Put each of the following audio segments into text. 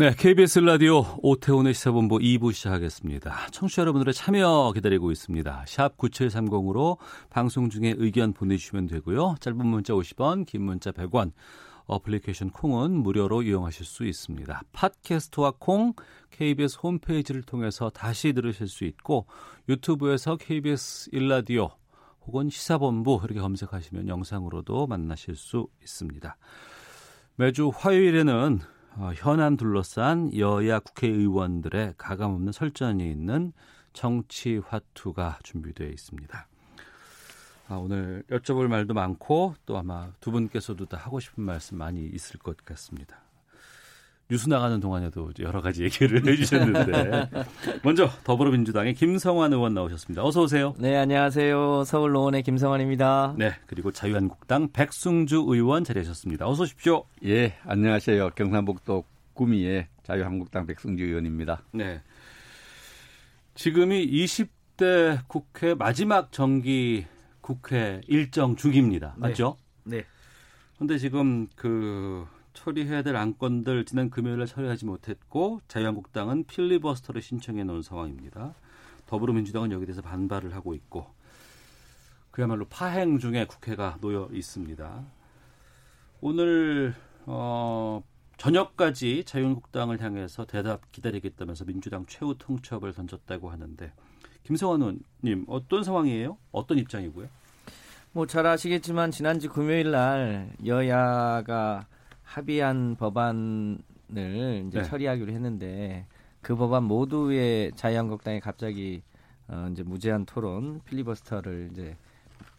네, KBS 라디오 오태훈의 시사본부 2부 시작하겠습니다. 청취자 여러분들의 참여 기다리고 있습니다. 샵 9730으로 방송 중에 의견 보내주시면 되고요. 짧은 문자 50원, 긴 문자 100원, 어플리케이션 콩은 무료로 이용하실 수 있습니다. 팟캐스트와 콩, KBS 홈페이지를 통해서 다시 들으실 수 있고 유튜브에서 KBS 일라디오 혹은 시사본부 이렇게 검색하시면 영상으로도 만나실 수 있습니다. 매주 화요일에는 어, 현안 둘러싼 여야 국회의원들의 가감없는 설전이 있는 정치 화투가 준비되어 있습니다. 아, 오늘 여쭤볼 말도 많고 또 아마 두 분께서도 다 하고 싶은 말씀 많이 있을 것 같습니다. 뉴스 나가는 동안에도 여러 가지 얘기를 해주셨는데 먼저 더불어민주당의 김성환 의원 나오셨습니다. 어서 오세요. 네, 안녕하세요. 서울 노원의 김성환입니다. 네, 그리고 자유한국당 백승주 의원 자리하셨습니다. 어서 오십시오. 예, 안녕하세요. 경상북도 구미의 자유한국당 백승주 의원입니다. 네. 지금이 20대 국회 마지막 정기 국회 일정 중입니다. 맞죠? 네. 근데 지금 그 처리해야 될 안건들 지난 금요일에 처리하지 못했고 자유한국당은 필리버스터를 신청해 놓은 상황입니다. 더불어민주당은 여기에 대해서 반발을 하고 있고 그야말로 파행 중에 국회가 놓여 있습니다. 오늘 어, 저녁까지 자유한국당을 향해서 대답 기다리겠다면서 민주당 최후 통첩을 던졌다고 하는데 김성환 의원님 어떤 상황이에요? 어떤 입장이고요? 뭐 잘 아시겠지만 지난주 금요일 날 여야가 합의한 법안을 이제 네. 처리하기로 했는데 그 법안 모두의 자유한국당이 갑자기 어 이제 무제한 토론 필리버스터를 이제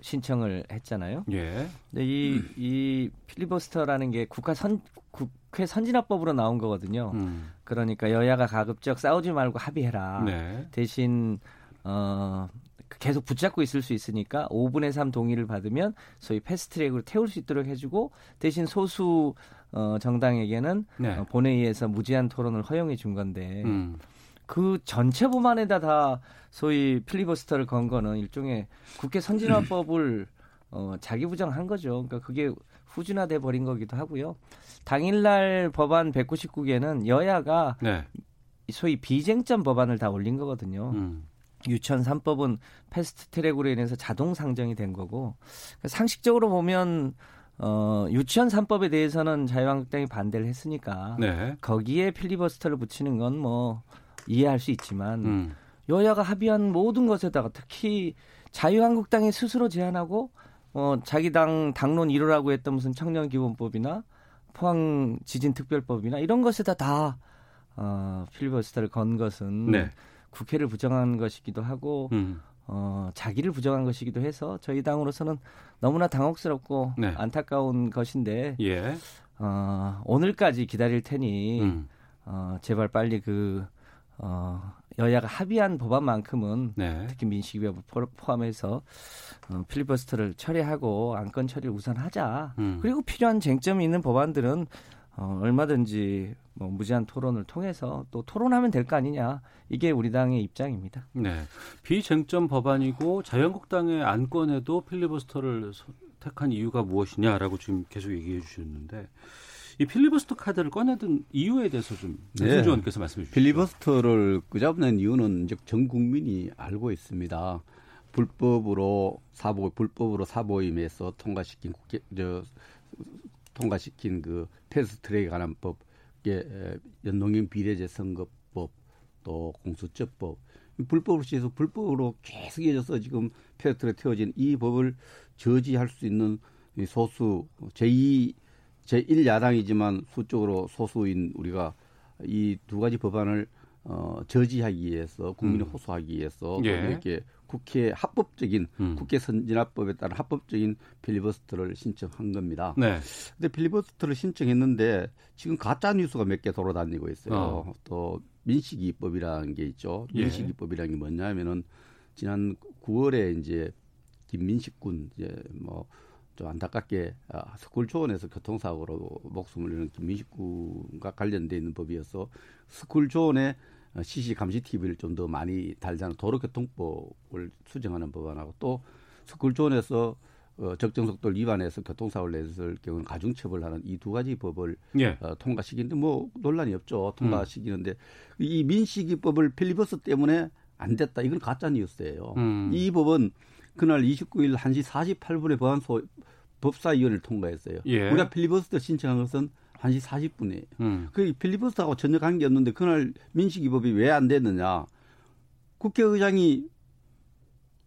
신청을 했잖아요. 예. 근데 이, 이 필리버스터라는 게 국가 선, 국회 선진화법으로 나온 거거든요. 음. 그러니까 여야가 가급적 싸우지 말고 합의해라. 네. 대신 어 계속 붙잡고 있을 수 있으니까 5분의 3 동의를 받으면 소위 패스트트랙으로 태울 수 있도록 해주고 대신 소수 어, 정당에게는 네. 어, 본회의에서 무제한 토론을 허용해 준 건데 음. 그 전체 법안에다 다 소위 필리버스터를 건 거는 일종의 국회 선진화법을 어, 자기 부정한 거죠. 그러니까 그게 후진화돼 버린 거기도 하고요. 당일날 법안 199개는 여야가 네. 소위 비쟁점 법안을 다 올린 거거든요. 음. 유치원 3법은 패스트 트랙으로 인해서 자동 상정이 된 거고 그러니까 상식적으로 보면 어 유치원 3법에 대해서는 자유한국당이 반대를 했으니까 네. 거기에 필리버스터를 붙이는 건 뭐 이해할 수 있지만 음. 여야가 합의한 모든 것에다가 특히 자유한국당이 스스로 제안하고 어 자기 당 당론 1호라고 했던 무슨 청년기본법이나 포항 지진 특별법이나 이런 것에다 다 어, 필리버스터를 건 것은 네. 국회를 부정한 것이기도 하고 음. 어, 자기를 부정한 것이기도 해서 저희 당으로서는 너무나 당혹스럽고 네. 안타까운 것인데 예. 어, 오늘까지 기다릴 테니 음. 어, 제발 빨리 그 어, 여야가 합의한 법안만큼은 네. 특히 민식이법 포함해서 어, 필리버스터를 처리하고 안건 처리를 우선 하자. 음. 그리고 필요한 쟁점이 있는 법안들은 어, 얼마든지 뭐 무제한 토론을 통해서 또 토론하면 될 거 아니냐. 이게 우리 당의 입장입니다. 네. 비쟁점 법안이고 자유한국당의 안건에도 필리버스터를 선택한 이유가 무엇이냐라고 지금 계속 얘기해 주셨는데 이 필리버스터 카드를 꺼내든 이유에 대해서 좀 네. 배승주 의원께서 말씀해 주시죠. 필리버스터를 끄잡는 이유는 이제 전 국민이 알고 있습니다. 불법으로 사보 불법으로 사보임에서 통과시킨 국회 저 통과시킨 그 패스트트랙에 관한 법, 예, 연동형 비례제 선거법 또 공수처법 불법으로 시해서 불법으로 계속 이어져서 지금 패스트트랙 태워진 이 법을 저지할 수 있는 이 소수 제2 제1 야당이지만 수적으로 소수인 우리가 이 두 가지 법안을 어, 저지하기 위해서 국민을 음. 호소하기 위해서 예. 이렇게 국회 합법적인 음. 국회 선진화법에 따른 합법적인 필리버스터를 신청한 겁니다. 네. 근데 필리버스터를 신청했는데 지금 가짜 뉴스가 몇 개 돌아다니고 있어요. 어. 또 민식이법이라는 게 있죠. 예. 민식이법이라는 게 뭐냐면은 지난 9월에 이제 김민식 군 이제 뭐 좀 안타깝게 아, 스쿨존에서 교통사고로 목숨을 잃은 김민식 군과 관련돼 있는 법이어서 스쿨존의 CC 감시 TV를 좀 더 많이 달자는 도로교통법을 수정하는 법안하고 또 스쿨존에서 어, 적정 속도를 위반해서 교통사고를 냈을 경우는 가중처벌하는 이 두 가지 법을 예. 어, 통과시키는데 뭐 논란이 없죠. 통과시키는데 이 민식이법을 필리버스 때문에 안 됐다. 이건 가짜 뉴스예요. 음. 이 법은 그날 29일 1시 48분에 법안 소 법사위원회를 통과했어요. 예. 우리가 필리버스터 신청한 것은 1시 40분에. 음. 그 필리버스터하고 전혀 관계없는데 그날 민식이법이 왜 안 됐느냐? 국회의장이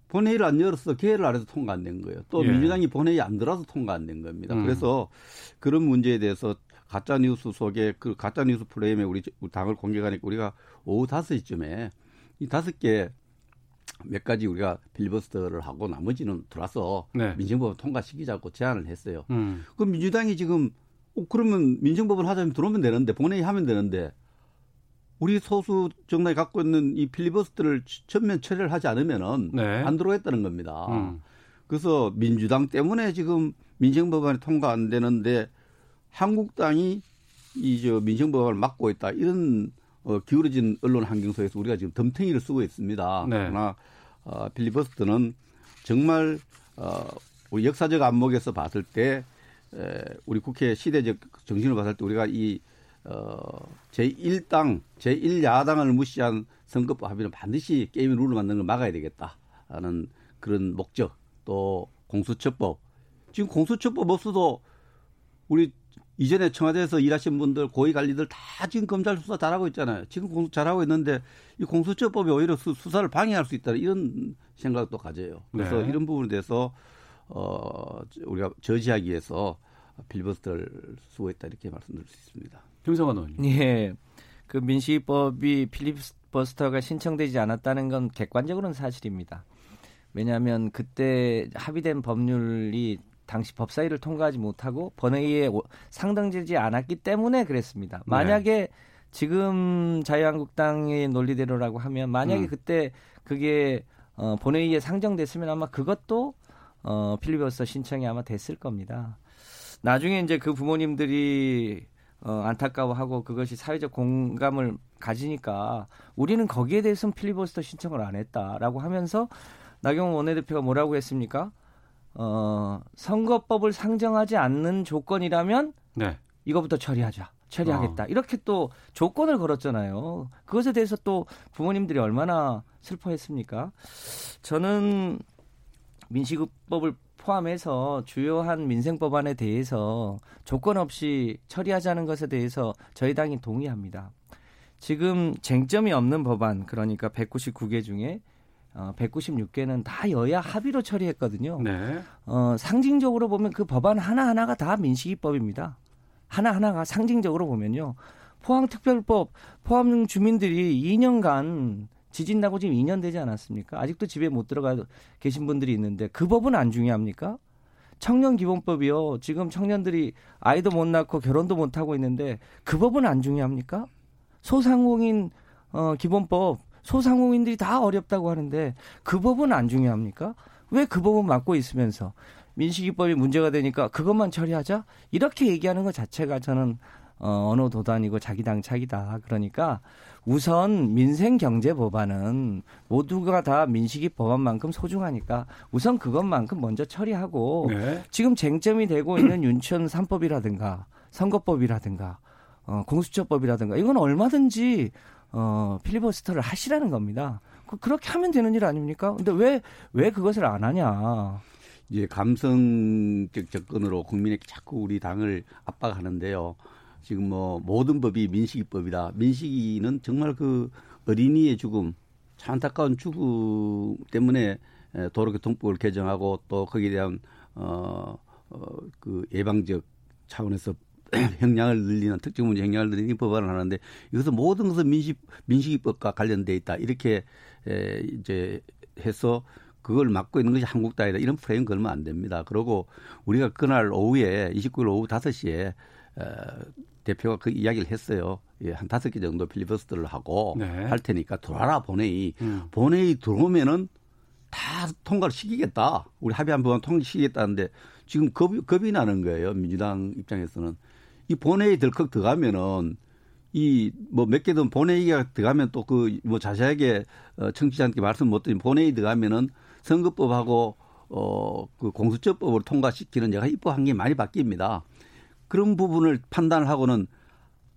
본회의를 안 열어서 개회를 안 해서 통과 안 된 거예요. 또 예. 민주당이 본회의 안 들어서 통과 안 된 겁니다. 음. 그래서 그런 문제에 대해서 가짜 뉴스 속에 그 가짜 뉴스 프레임에 우리 당을 공격하니까 우리가 오후 5시쯤에 이 다섯 개 몇 가지 우리가 필리버스터를 하고 나머지는 들어와서 네. 민정법을 통과시키자고 제안을 했어요. 음. 그럼 민주당이 지금 어, 그러면 민정법을 하자면 들어오면 되는데 본회의 하면 되는데 우리 소수 정당이 갖고 있는 이 필리버스터를 전면 처리를 하지 않으면은 네. 안 들어오겠다는 겁니다. 음. 그래서 민주당 때문에 지금 민정법안이 통과 안 되는데 한국당이 이 저 민정법안을 막고 있다 이런 어, 기울어진 언론 환경 속에서 우리가 지금 덤탱이를 쓰고 있습니다. 네. 그러나 어, 필리버스터는 정말 어, 우리 역사적 안목에서 봤을 때 에, 우리 국회 시대적 정신을 봤을 때 우리가 이 어, 제1당, 제1야당을 무시한 선거법 합의는 반드시 게임의 룰을 만드는 걸 막아야 되겠다라는 그런 목적 또 공수처법 지금 공수처법 없어도 우리 이전에 청와대에서 일하신 분들 고위 관리들 다 지금 검찰 수사 잘하고 있잖아요. 지금 공수 잘하고 있는데 이 공수처법이 오히려 수, 수사를 방해할 수 있다 이런 생각도 가져요. 그래서 네. 이런 부분에 대해서 어 우리가 저지하기 위해서 필버스터를 수고했다 이렇게 말씀드릴 수 있습니다. 김성환 의원님. 예. 그 민식이법이 필리버스터가 신청되지 않았다는 건 객관적으로는 사실입니다. 왜냐하면 그때 합의된 법률이 당시 법사위를 통과하지 못하고 본회의에 오- 상정되지 않았기 때문에 그랬습니다. 만약에 지금 자유한국당의 논리대로라고 하면 만약에 음. 그때 그게 어, 본회의에 상정됐으면 아마 그것도 어, 필리버스터 신청이 아마 됐을 겁니다. 나중에 이제 그 부모님들이 어, 안타까워하고 그것이 사회적 공감을 가지니까 우리는 거기에 대해서는 필리버스터 신청을 안 했다라고 하면서 나경원 원내대표가 뭐라고 했습니까? 어, 선거법을 상정하지 않는 조건이라면 네. 이거부터 처리하자. 처리하겠다. 이렇게 또 조건을 걸었잖아요. 그것에 대해서 또 부모님들이 얼마나 슬퍼했습니까? 저는 민식법을 포함해서 주요한 민생 법안에 대해서 조건 없이 처리하자는 것에 대해서 저희 당이 동의합니다. 지금 쟁점이 없는 법안 그러니까 199개 중에 어, 196개는 다 여야 합의로 처리했거든요. 네. 어, 상징적으로 보면 그 법안 하나하나가 다 민식이법입니다. 하나하나가 상징적으로 보면요. 포항특별법, 포항 주민들이 2년간 지진 나고 지금 2년 되지 않았습니까? 아직도 집에 못 들어가 계신 분들이 있는데 그 법은 안 중요합니까? 청년 기본법이요. 지금 청년들이 아이도 못 낳고 결혼도 못 하고 있는데 그 법은 안 중요합니까? 소상공인 어, 기본법 소상공인들이 다 어렵다고 하는데 그 법은 안 중요합니까? 왜 그 법은 막고 있으면서 민식이법이 문제가 되니까 그것만 처리하자 이렇게 얘기하는 것 자체가 저는 어, 언어 도단이고 자기당 차기다. 그러니까 우선 민생 경제 법안은 모두가 다 민식이 법안만큼 소중하니까 우선 그것만큼 먼저 처리하고 네. 지금 쟁점이 되고 있는 윤천 3법이라든가 선거법이라든가 어, 공수처법이라든가 이건 얼마든지 어, 필리버스터를 하시라는 겁니다. 그, 그렇게 하면 되는 일 아닙니까? 근데 왜, 왜 그것을 안 하냐. 이제 감성적 접근으로 국민에게 자꾸 우리 당을 압박하는데요. 지금 뭐 모든 법이 민식이법이다. 민식이는 정말 그 어린이의 죽음, 참 안타까운 죽음 때문에 에, 도로교통법을 개정하고 또 거기에 대한 어, 어, 그 예방적 차원에서 형량을 늘리는 특정 문제 형량을 늘리는 이 법안을 하는데 이것은 모든 것은 민식 민식이법과 관련돼 있다 이렇게 에, 이제 해서 그걸 맡고 있는 것이 한국당이다 이런 프레임 걸면 안 됩니다. 그리고 우리가 그날 오후에 29일 오후 5시에 어, 대표가 그 이야기를 했어요. 예, 한 다섯 개 정도 필리버스터를 하고 네. 할 테니까 들어와라 본회의. 음. 본회의 들어오면은 다 통과를 시키겠다. 우리 합의한 법안 통과시키겠다는데 지금 겁이, 겁이 나는 거예요. 민주당 입장에서는. 이 본회의 덜컥 들어가면은 이 뭐 몇 개든 본회의가 들어가면 또 그 뭐 자세하게 어, 청취자한테 말씀 못 드린 본회의 들어가면은 선거법하고 어 그 공수처법을 통과시키는 제가 입법 한 게 많이 바뀝니다. 그런 부분을 판단을 하고는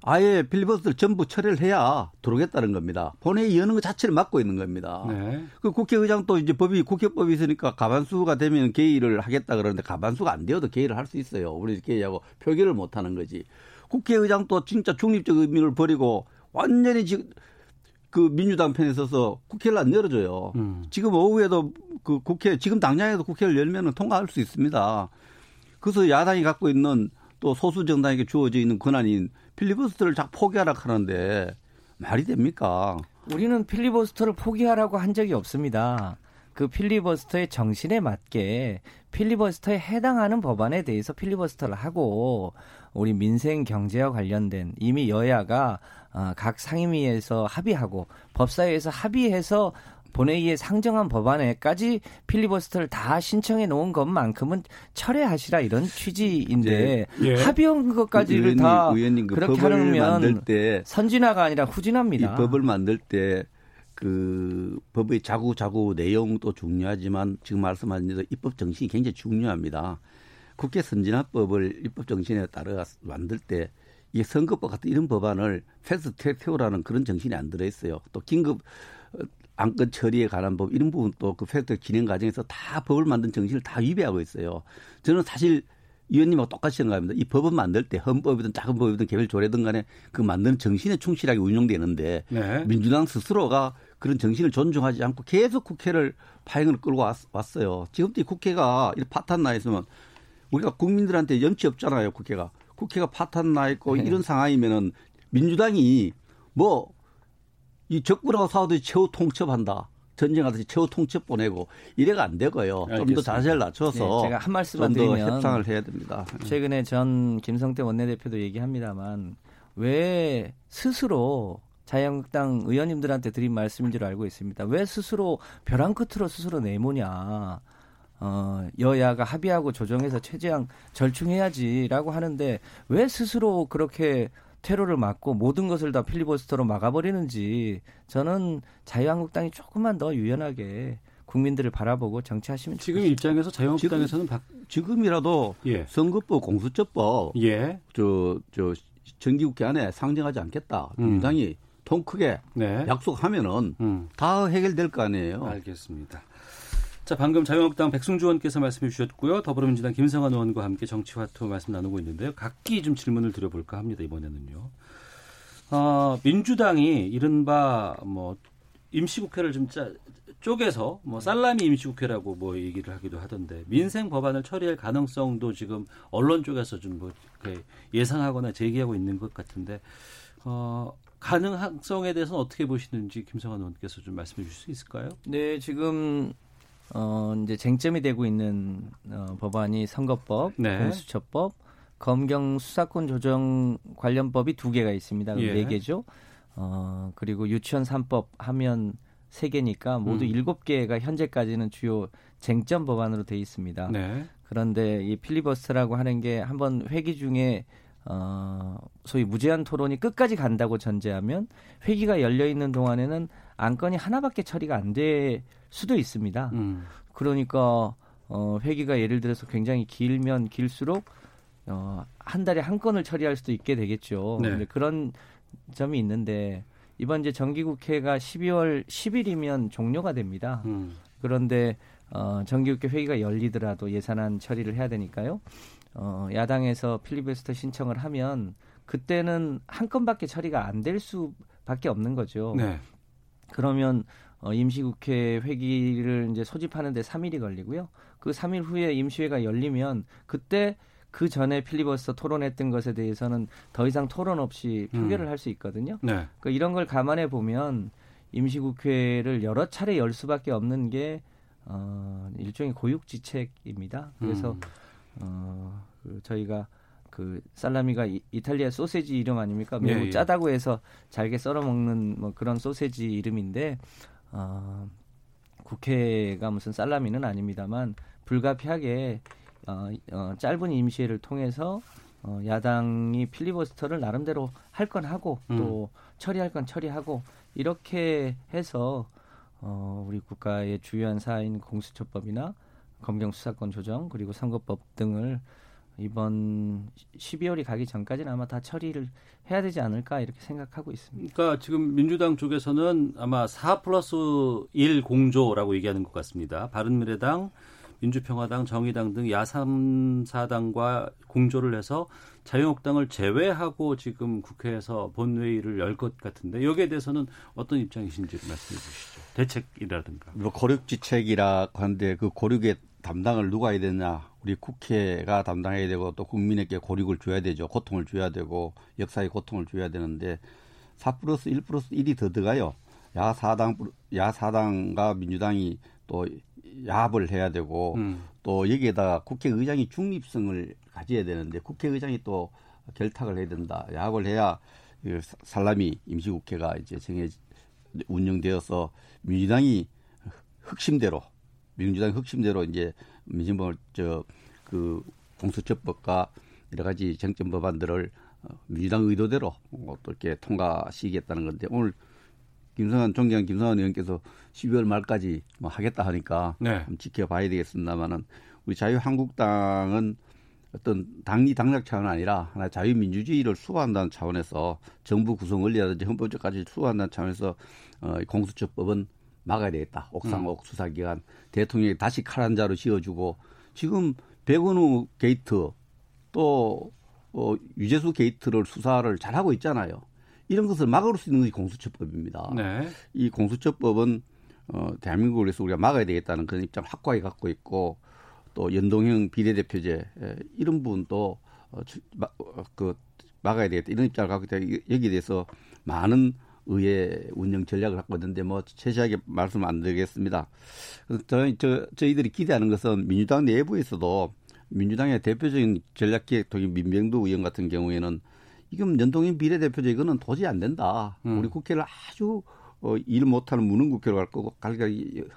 아예 필리버스터를 전부 처리를 해야 들어오겠다는 겁니다. 본회의 여는 것 자체를 막고 있는 겁니다. 네. 그 국회의장 또 이제 법이 국회법이 있으니까 가반수가 되면 개의를 하겠다 그러는데 가반수가 안 되어도 개의를 할 수 있어요. 우리 개의하고 표결을 못 하는 거지. 국회의장 또 진짜 중립적 의미를 버리고 완전히 지금 그 민주당 편에 서서 국회를 안 열어줘요. 음. 지금 오후에도 그 국회 지금 당장에도 국회를 열면은 통과할 수 있습니다. 그래서 야당이 갖고 있는 또 소수 정당에게 주어져 있는 권한인 필리버스터를 자꾸 포기하라 하는데 말이 됩니까? 우리는 필리버스터를 포기하라고 한 적이 없습니다. 그 필리버스터의 정신에 맞게 필리버스터에 해당하는 법안에 대해서 필리버스터를 하고 우리 민생 경제와 관련된 이미 여야가 어, 각 상임위에서 합의하고 법사위에서 합의해서 본회의에 상정한 법안에까지 필리버스터를 다 신청해 놓은 것만큼은 철회하시라 이런 취지인데 예. 합의한 것까지를 의원님, 다 의원님 그 그렇게 하면 만들 때 선진화가 아니라 이 후진화입니다. 법을 만들 때 그 법의 자구 자구 내용도 중요하지만 지금 말씀하신 대로 입법 정신이 굉장히 중요합니다. 국회 선진화법을 입법 정신에 따라 만들 때 이게 선거법 같은 이런 법안을 패스트 트랙 태우라는 그런 정신이 안 들어있어요. 또 긴급 어, 안건 처리에 관한 법 이런 부분 또 그 패스트 진행 과정에서 다 법을 만든 정신을 다 위배하고 있어요. 저는 사실 위원님하고 똑같이 생각합니다. 이 법을 만들 때 헌법이든 작은 법이든 개별 조례든 간에 그 만드는 정신에 충실하게 운용되는데 네. 민주당 스스로가 그런 정신을 존중하지 않고 계속 국회를 파행을 끌고 왔, 왔어요. 지금도 이 국회가 이렇게 파탄 나 있으면 우리가 국민들한테 염치 없잖아요. 국회가 국회가 파탄 나 있고 네. 이런 상황이면은 민주당이 뭐 이 적군하고 싸우듯이 최후 통첩한다. 전쟁하듯이 최후 통첩 보내고 이래가 안 되고요. 좀 더. 자세를 낮춰서 네, 제가 한 말씀만 좀더 드리면 협상을 해야 됩니다. 최근에 전 김성태 원내대표도 얘기합니다만 왜 스스로 자유한국당 의원님들한테 드린 말씀인 줄 알고 있습니다. 왜 스스로 벼랑 끝으로 스스로 내모냐. 어, 여야가 합의하고 조정해서 최대한 절충해야지라고 하는데 왜 스스로 그렇게 테러를 막고 모든 것을 다 필리버스터로 막아버리는지 저는 자유한국당이 조금만 더 유연하게 국민들을 바라보고 정치하시면 지금 좋겠습니다. 입장에서 자유한국당에서는 박, 지금 이라도 예. 선거법, 공수처법 예. 저, 저, 정기국회 안에 상정하지 않겠다. 음. 민주당이 통 크게 네. 약속하면은 음. 다 해결될 거 아니에요. 알겠습니다. 자, 방금 자유한국당 백승주 의원께서 말씀해 주셨고요. 더불어민주당 김성환 의원과 함께 정치화투 말씀 나누고 있는데요. 각기 좀 질문을 드려볼까 합니다. 이번에는요. 어, 민주당이 이른바 뭐 임시국회를 좀 짜, 쪼개서 뭐 살라미 임시국회라고 뭐 얘기를 하기도 하던데 민생 법안을 처리할 가능성도 지금 언론 쪽에서 좀뭐 예상하거나 제기하고 있는 것 같은데 어, 가능성에 대해서는 어떻게 보시는지 김성환 의원께서 좀 말씀해 주실 수 있을까요? 네, 지금 어 이제 쟁점이 되고 있는 어, 법안이 선거법, 네. 공수처법, 검경 수사권 조정 관련법이 두 개가 있습니다. 예. 네 개죠. 어 그리고 유치원 3법 하면 세 개니까 모두 음. 일곱 개가 현재까지는 주요 쟁점 법안으로 돼 있습니다. 네. 그런데 이 필리버스터라고 하는 게 한번 회기 중에 어 소위 무제한 토론이 끝까지 간다고 전제하면 회기가 열려 있는 동안에는 안건이 하나밖에 처리가 안 될 수도 있습니다. 음. 그러니까 어 회기가 예를 들어서 굉장히 길면 길수록 어 한 달에 한 건을 처리할 수도 있게 되겠죠. 네. 근데 그런 점이 있는데 이번 이제 정기국회가 12월 10일이면 종료가 됩니다. 음. 그런데 어, 정기국회 회의가 열리더라도 예산안 처리를 해야 되니까요. 어, 야당에서 필리버스터 신청을 하면 그때는 한 건밖에 처리가 안 될 수밖에 없는 거죠. 네. 그러면 어, 임시국회 회기를 이제 소집하는데 3일이 걸리고요. 그 3일 후에 임시회가 열리면 그때 그 전에 필리버스터 토론했던 것에 대해서는 더 이상 토론 없이 표결을 음. 할수 있거든요. 네. 그러니까 이런 걸 감안해 보면 임시국회를 여러 차례 열 수밖에 없는 게 어, 일종의 고육지책입니다. 그래서 음. 어, 그 저희가 그 살라미가 이, 이탈리아 소세지 이름 아닙니까? 매우 예, 예. 짜다고 해서 잘게 썰어 먹는 뭐 그런 소세지 이름인데 어, 국회가 무슨 살라미는 아닙니다만 불가피하게 어, 어, 짧은 임시회를 통해서 어, 야당이 필리버스터를 나름대로 할 건 하고 또 처리할 건 처리하고 이렇게 해서 어, 우리 국가의 주요한 사안인 공수처법이나 검경 수사권 조정 그리고 선거법 등을 이번 12월이 가기 전까지는 아마 다 처리를 해야 되지 않을까 이렇게 생각하고 있습니다. 그러니까 지금 민주당 쪽에서는 아마 4 플러스 1 공조라고 얘기하는 것 같습니다. 바른미래당, 민주평화당, 정의당 등 야삼사당과 공조를 해서 자유한국당을 제외하고 지금 국회에서 본회의를 열 것 같은데 여기에 대해서는 어떤 입장이신지 말씀해 주시죠. 대책이라든가. 뭐 고륙지책이라고 하는데 그 고륙의 담당을 누가 해야 되냐? 우리 국회가 담당해야 되고 또 국민에게 고륙을 줘야 되죠. 고통을 줘야 되고 역사의 고통을 줘야 되는데 4 플러스 1 플러스 1이 더 들어가요. 야사당 야사당과 민주당이 또 야합을 해야 되고 음. 또 여기에다가 국회의장이 중립성을 가져야 되는데 국회의장이 또 결탁을 해야 된다. 야합을 해야 이 살라미 임시국회가 이제 정해 운영되어서 민주당이 흑심대로 민주당 흑심대로 이제 민주당을 저그 공수처법과 여러 가지 쟁점 법안들을 어, 민주당 의도대로 어, 또 이렇게 통과시키겠다는 건데 오늘 김성환 존경 김성환 의원께서 12월 말까지 뭐 하겠다 하니까 네. 좀 지켜봐야 되겠습니다만은 우리 자유한국당은 어떤 당리 당략 차원 아니라 하나 자유민주주의를 수호한다는 차원에서 정부 구성 원리라든지 헌법적 가치 수호한다는 차원에서 어, 이 공수처법은 막아야 되겠다. 옥상옥 수사기관 대통령이 다시 칼 한 자루 쥐어주고 지금 백원우 게이트 또 어, 유재수 게이트를 수사를 잘 하고 있잖아요. 이런 것을 막을 수 있는 것이 공수처법입니다. 네. 이 공수처법은 어, 대한민국을 위해서 우리가 막아야 되겠다는 그런 입장을 확고하게 갖고 있고 또 연동형 비례대표제 에, 이런 부분도 어, 주- 마, 어, 그 막아야 되겠다 이런 입장을 갖고 있다. 이- 여기에 대해서 많은 의회 운영 전략을 갖고 있는데 뭐 세세하게 말씀 안 드리겠습니다. 저희 저, 저희들이 기대하는 것은 민주당 내부에서도 민주당의 대표적인 전략기획통인 민병두 의원 같은 경우에는 이건 연동형 비례대표제 이거는 도저히 안 된다. 음. 우리 국회를 아주 어, 일 못하는 무능 국회로 갈 거고 갈까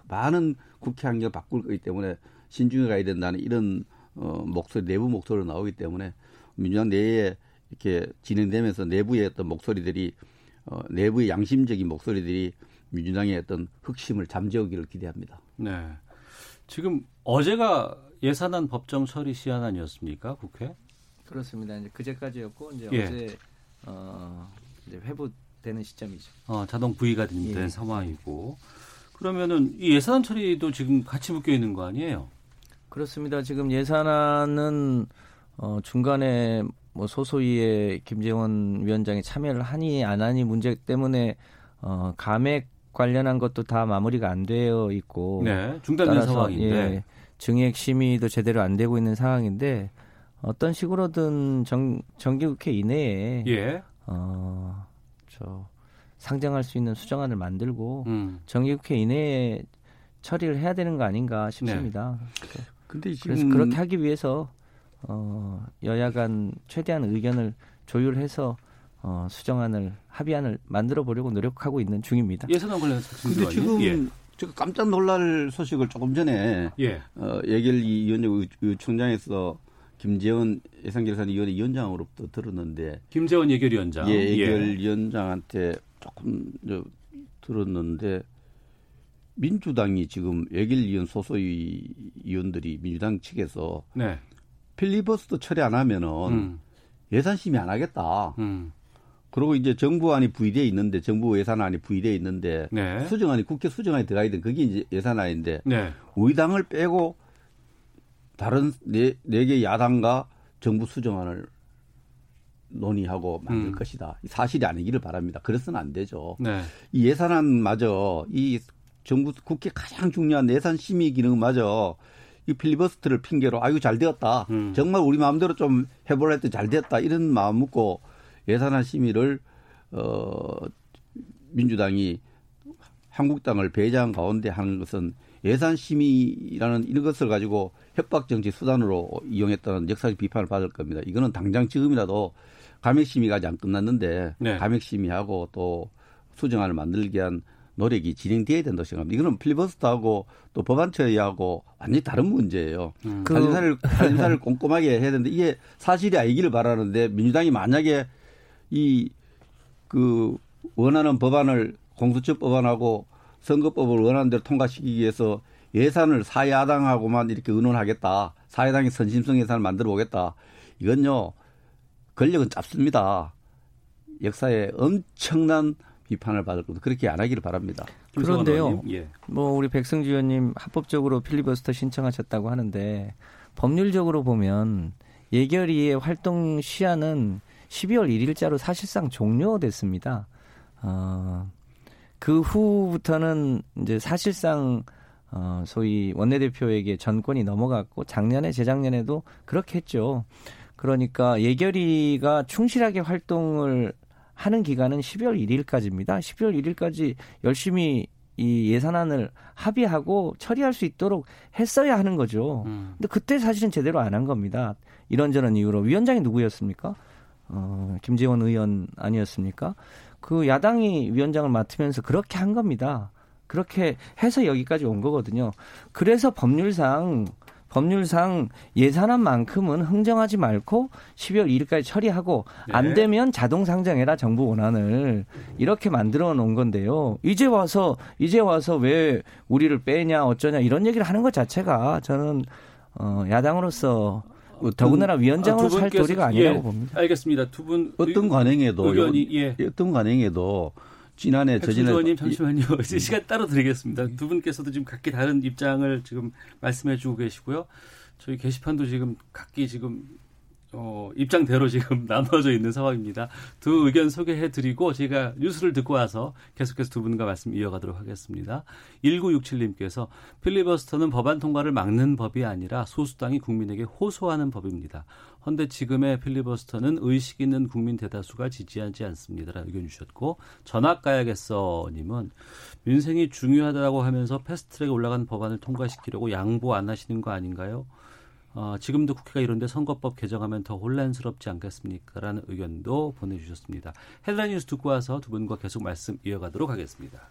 많은 국회 환경을 바꿀 거기 때문에 신중해 가야 된다는 이런 어, 목소리 내부 목소리가 나오기 때문에 민주당 내에 이렇게 진행되면서 내부의 어떤 목소리들이 어, 내부의 양심적인 목소리들이 민주당의 어떤 흑심을 잠재우기를 기대합니다. 네. 지금 어제가 예산안 법정 처리 시한안이었습니까? 국회? 그렇습니다. 이제 그제까지였고 이제 예. 어제 어, 이제 회부되는 시점이죠. 어, 자동 부의가 된 예. 상황이고. 그러면은 이 예산 처리도 지금 같이 묶여 있는 거 아니에요? 그렇습니다. 지금 예산안은 어, 중간에 뭐 소소위에 김재원 위원장이 참여를 하니 안 하니 문제 때문에 어, 감액 관련한 것도 다 마무리가 안 되어 있고 네. 중단된 따라서, 상황인데. 예, 증액 심의도 제대로 안 되고 있는 상황인데 어떤 식으로든 정, 정기국회 이내에 예. 어, 저 상정할 수 있는 수정안을 만들고 음. 정기국회 이내에 처리를 해야 되는 거 아닌가 싶습니다. 근데 그래서 지금 그렇게 하기 위해서 어, 여야 간 최대한 의견을 조율해서 어, 수정안을 합의안을 만들어 보려고 노력하고 있는 중입니다. 예산안 관련해서 근데? 지금 예. 제가 깜짝 놀랄 소식을 조금 전에 예. 어, 예결위 위원장 의- 총장에서 김재원 예산결산 위원회 위원장으로부터 들었는데 김재원 예결위원장. 예, 예결위원장한테 조금 저, 들었는데 민주당이 지금 예결위원 소소위 위원들이 민주당 측에서 네. 필리버스터 처리 안 하면은 음. 예산 심의 안 하겠다. 음. 그리고 이제 정부안이 부의돼 있는데 정부 예산안이 부의돼 있는데 네. 수정안이 국회 수정안이 들어가야 돼. 그게 이제 예산안인데 네. 우리 당을 빼고 다른 네, 네개 야당과 정부 수정안을 논의하고 만들 음. 것이다. 사실이 아니기를 바랍니다. 그래서는 안 되죠. 네. 이 예산안마저 이 정부 국회 가장 중요한 예산 심의 기능마저 이 필리버스터를 핑계로 아이고 잘 되었다. 음. 정말 우리 마음대로 좀 해보려 했더니 잘 됐다. 이런 마음 먹고 예산안 심의를 어 민주당이 한국당을 배제한 가운데 하는 것은 예산 심의라는 이런 것을 가지고 협박 정치 수단으로 이용했다는 역사적 비판을 받을 겁니다. 이거는 당장 지금이라도 감액 심의가 아직 안 끝났는데 네. 감액 심의하고 또 수정안을 만들기 위한 노력이 진행돼야 된다고 생각합니다. 이거는 필리버스터하고 또 법안 처리하고 완전히 다른 문제예요. 그- 살림살이를, 살림살이를 꼼꼼하게 해야 되는데 이게 사실이 아니기를 바라는데 민주당이 만약에 이 그 원하는 법안을 공수처 법안하고 선거법을 원하는 대로 통과시키기 위해서 예산을 사야당하고만 이렇게 의논하겠다. 사야당이 선심성 예산을 만들어 보겠다. 이건요, 권력은 짧습니다. 역사에 엄청난 비판을 받을 겁니다. 그렇게 안 하기를 바랍니다. 그런데요. 예. 뭐 우리 백승주 의원님 합법적으로 필리버스터 신청하셨다고 하는데 법률적으로 보면 예결위의 활동 시한은 12월 1일자로 사실상 종료됐습니다. 어, 그 후부터는 이제 사실상 어, 소위 원내대표에게 전권이 넘어갔고 작년에 재작년에도 그렇게 했죠. 그러니까 예결위가 충실하게 활동을 하는 기간은 12월 1일까지입니다. 12월 1일까지 열심히 이 예산안을 합의하고 처리할 수 있도록 했어야 하는 거죠. 음. 근데 그때 사실은 제대로 안 한 겁니다. 이런저런 이유로 위원장이 누구였습니까? 어, 김재원 의원 아니었습니까? 그 야당이 위원장을 맡으면서 그렇게 한 겁니다. 그렇게 해서 여기까지 온 거거든요. 그래서 법률상 법률상 예산안만큼은 흥정하지 말고 12월 2일까지 처리하고 네. 안 되면 자동 상정해라 정부 원안을 이렇게 만들어 놓은 건데요. 이제 와서 이제 와서 왜 우리를 빼냐 어쩌냐 이런 얘기를 하는 것 자체가 저는 어 야당으로서 더군다나 위원장으로 아, 두살 도리가 아니라고 예, 봅니다. 알겠습니다. 두 분 어떤 관행에도 의견이 예. 어떤 관행에도 지난해 저지난 의원님 잠시만요. 이제 시간 따로 드리겠습니다. 두 분께서도 지금 각기 다른 입장을 지금 말씀해 주고 계시고요. 저희 게시판도 지금 각기 지금 어, 입장대로 지금 나눠져 있는 상황입니다. 두 의견 소개해 드리고 제가 뉴스를 듣고 와서 계속해서 두 분과 말씀 이어가도록 하겠습니다. 1967님께서 필리버스터는 법안 통과를 막는 법이 아니라 소수당이 국민에게 호소하는 법입니다. 헌데 지금의 필리버스터는 의식 있는 국민 대다수가 지지하지 않습니다라는 의견 주셨고 전학 가야겠어님은 민생이 중요하다고 하면서 패스트트랙에 올라간 법안을 통과시키려고 양보 안 하시는 거 아닌가요? 어, 지금도 국회가 이런데 선거법 개정하면 더 혼란스럽지 않겠습니까? 라는 의견도 보내주셨습니다. 헤드라인 뉴스 듣고 와서 두 분과 계속 말씀 이어가도록 하겠습니다.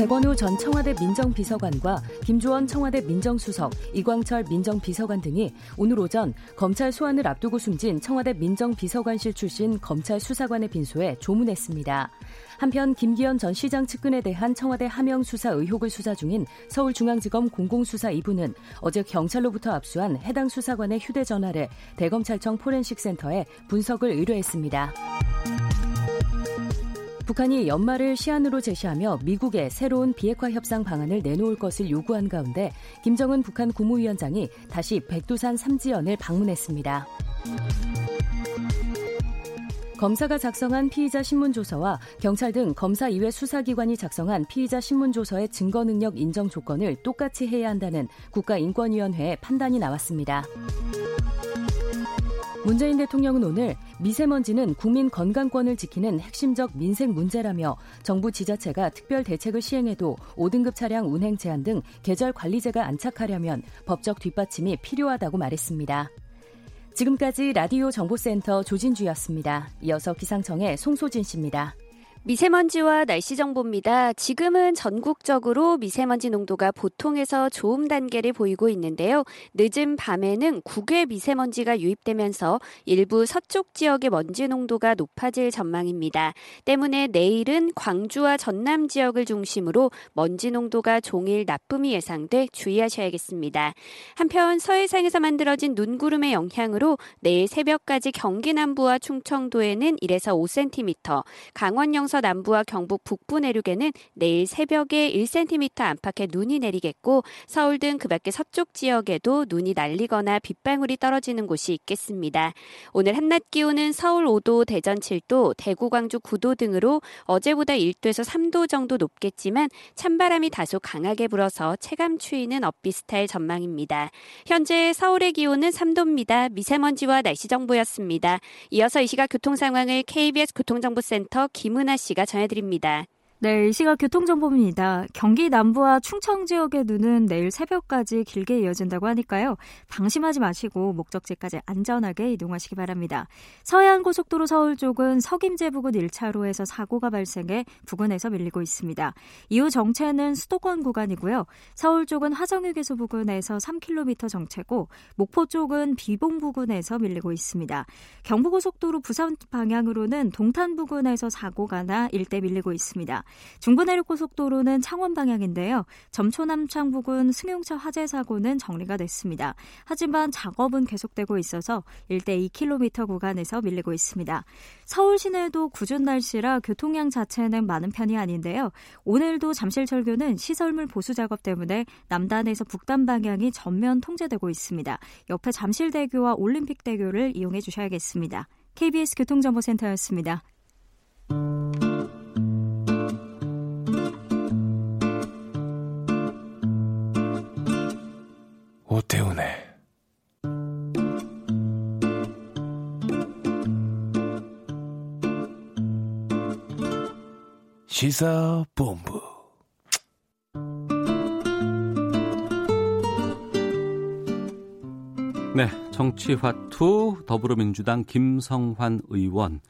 백원우 전 청와대 민정비서관과 김조원 청와대 민정수석, 이광철 민정비서관 등이 오늘 오전 검찰 소환을 앞두고 숨진 청와대 민정비서관실 출신 검찰 수사관의 빈소에 조문했습니다. 한편 김기현 전 시장 측근에 대한 청와대 하명 수사 의혹을 수사 중인 서울중앙지검 공공수사 2부는 어제 경찰로부터 압수한 해당 수사관의 휴대전화를 대검찰청 포렌식센터에 분석을 의뢰했습니다. 북한이 연말을 시한으로 제시하며 미국에 새로운 비핵화 협상 방안을 내놓을 것을 요구한 가운데 김정은 북한 국무위원장이 다시 백두산 삼지연을 방문했습니다. 검사가 작성한 피의자 신문조서와 경찰 등 검사 이외 수사기관이 작성한 피의자 신문조서의 증거 능력 인정 조건을 똑같이 해야 한다는 국가인권위원회의 판단이 나왔습니다. 문재인 대통령은 오늘 미세먼지는 국민 건강권을 지키는 핵심적 민생 문제라며 정부 지자체가 특별 대책을 시행해도 5등급 차량 운행 제한 등 계절 관리제가 안착하려면 법적 뒷받침이 필요하다고 말했습니다. 지금까지 라디오 정보센터 조진주였습니다. 이어서 기상청의 송소진 씨입니다. 미세먼지와 날씨 정보입니다. 지금은 전국적으로 미세먼지 농도가 보통에서 좋음 단계를 보이고 있는데요. 늦은 밤에는 국외 미세먼지가 유입되면서 일부 서쪽 지역의 먼지 농도가 높아질 전망입니다. 때문에 내일은 광주와 전남 지역을 중심으로 먼지 농도가 종일 나쁨이 예상돼 주의하셔야겠습니다. 한편 서해상에서 만들어진 눈구름의 영향으로 내일 새벽까지 경기 남부와 충청도에는 1에서 5cm, 강원 영서 충청서 남부와 경북 북부 내륙에는 내일 새벽에 1cm 안팎의 눈이 내리겠고 서울 등 그 밖에 서쪽 지역에도 눈이 날리거나 빗방울이 떨어지는 곳이 있겠습니다. 오늘 한낮 기온은 서울 5도, 대전 7도, 대구, 광주 9도 등으로 어제보다 1도에서 3도 정도 높겠지만 찬바람이 다소 강하게 불어서 체감 추위는 엇비슷할 전망입니다. 현재 서울의 기온은 3도입니다. 미세먼지와 날씨 정보였습니다. 이어서 이 시각 교통 상황을 KBS 교통정보센터 김은아 씨가 전해드립니다. 네, 이 시각 교통정보입니다. 경기 남부와 충청 지역의 눈은 내일 새벽까지 길게 이어진다고 하니까요. 방심하지 마시고 목적지까지 안전하게 이동하시기 바랍니다. 서해안 고속도로 서울 쪽은 석임제 부근 1차로에서 사고가 발생해 부근에서 밀리고 있습니다. 이후 정체는 수도권 구간이고요. 서울 쪽은 화정휴게소 부근에서 3km 정체고 목포 쪽은 비봉 부근에서 밀리고 있습니다. 경부고속도로 부산 방향으로는 동탄 부근에서 사고가 나 일대 밀리고 있습니다. 중부내륙고속도로는 창원 방향인데요. 점초남창 부근 승용차 화재 사고는 정리가 됐습니다. 하지만 작업은 계속되고 있어서 일대 2km 구간에서 밀리고 있습니다. 서울 시내도 궂은 날씨라 교통량 자체는 많은 편이 아닌데요. 오늘도 잠실철교는 시설물 보수 작업 때문에 남단에서 북단 방향이 전면 통제되고 있습니다. 옆에 잠실대교와 올림픽대교를 이용해 주셔야겠습니다. KBS 교통정보센터였습니다. 오태훈의 시사본부 네, 정치화투 더불어민주당 김성환 의원,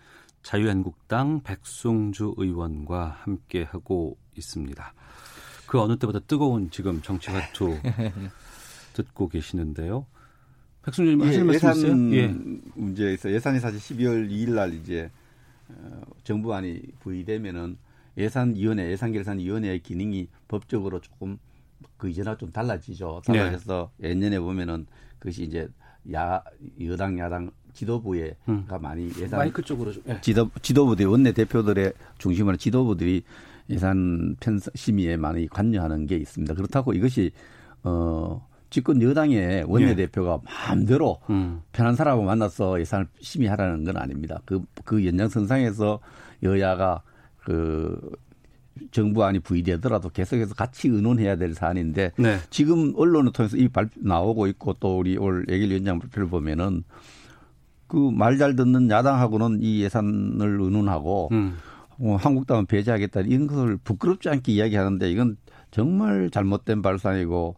자유한국당 백승주 의원과 함께 하고 있습니다. 그 어느 때보다 뜨거운 지금 정치화투 듣고 계시는데요. 백승준님 하실 예, 말씀 예산 있어요? 예. 문제에서 예산이 사실 12월 2일 날 이제 어, 정부안이 부의되면은 예산위원회, 예산결산위원회의 기능이 법적으로 조금 그 이전하고 좀 달라지죠. 네. 달라져서 예년에 보면은 그것이 이제 야 여당 야당 지도부에가 음. 많이 예산 마이크 쪽으로 좀. 예. 지도 지도부들 원내 대표들의 중심으로 지도부들이 예산 편성 심의에 많이 관여하는 게 있습니다. 그렇다고 이것이 어 집권 여당의 원내 대표가 마음대로 음. 편한 사람하고 만나서 예산을 심의하라는 건 아닙니다. 그, 그 연장선상에서 여야가 그 정부안이 부의되더라도 계속해서 같이 의논해야 될 사안인데 네. 지금 언론을 통해서 이 발표 나오고 있고 또 우리 올 예결위원장 발표를 보면은 그 말 잘 듣는 야당하고는 이 예산을 의논하고 음. 어, 한국당은 배제하겠다 이런 것을 부끄럽지 않게 이야기하는데 이건 정말 잘못된 발상이고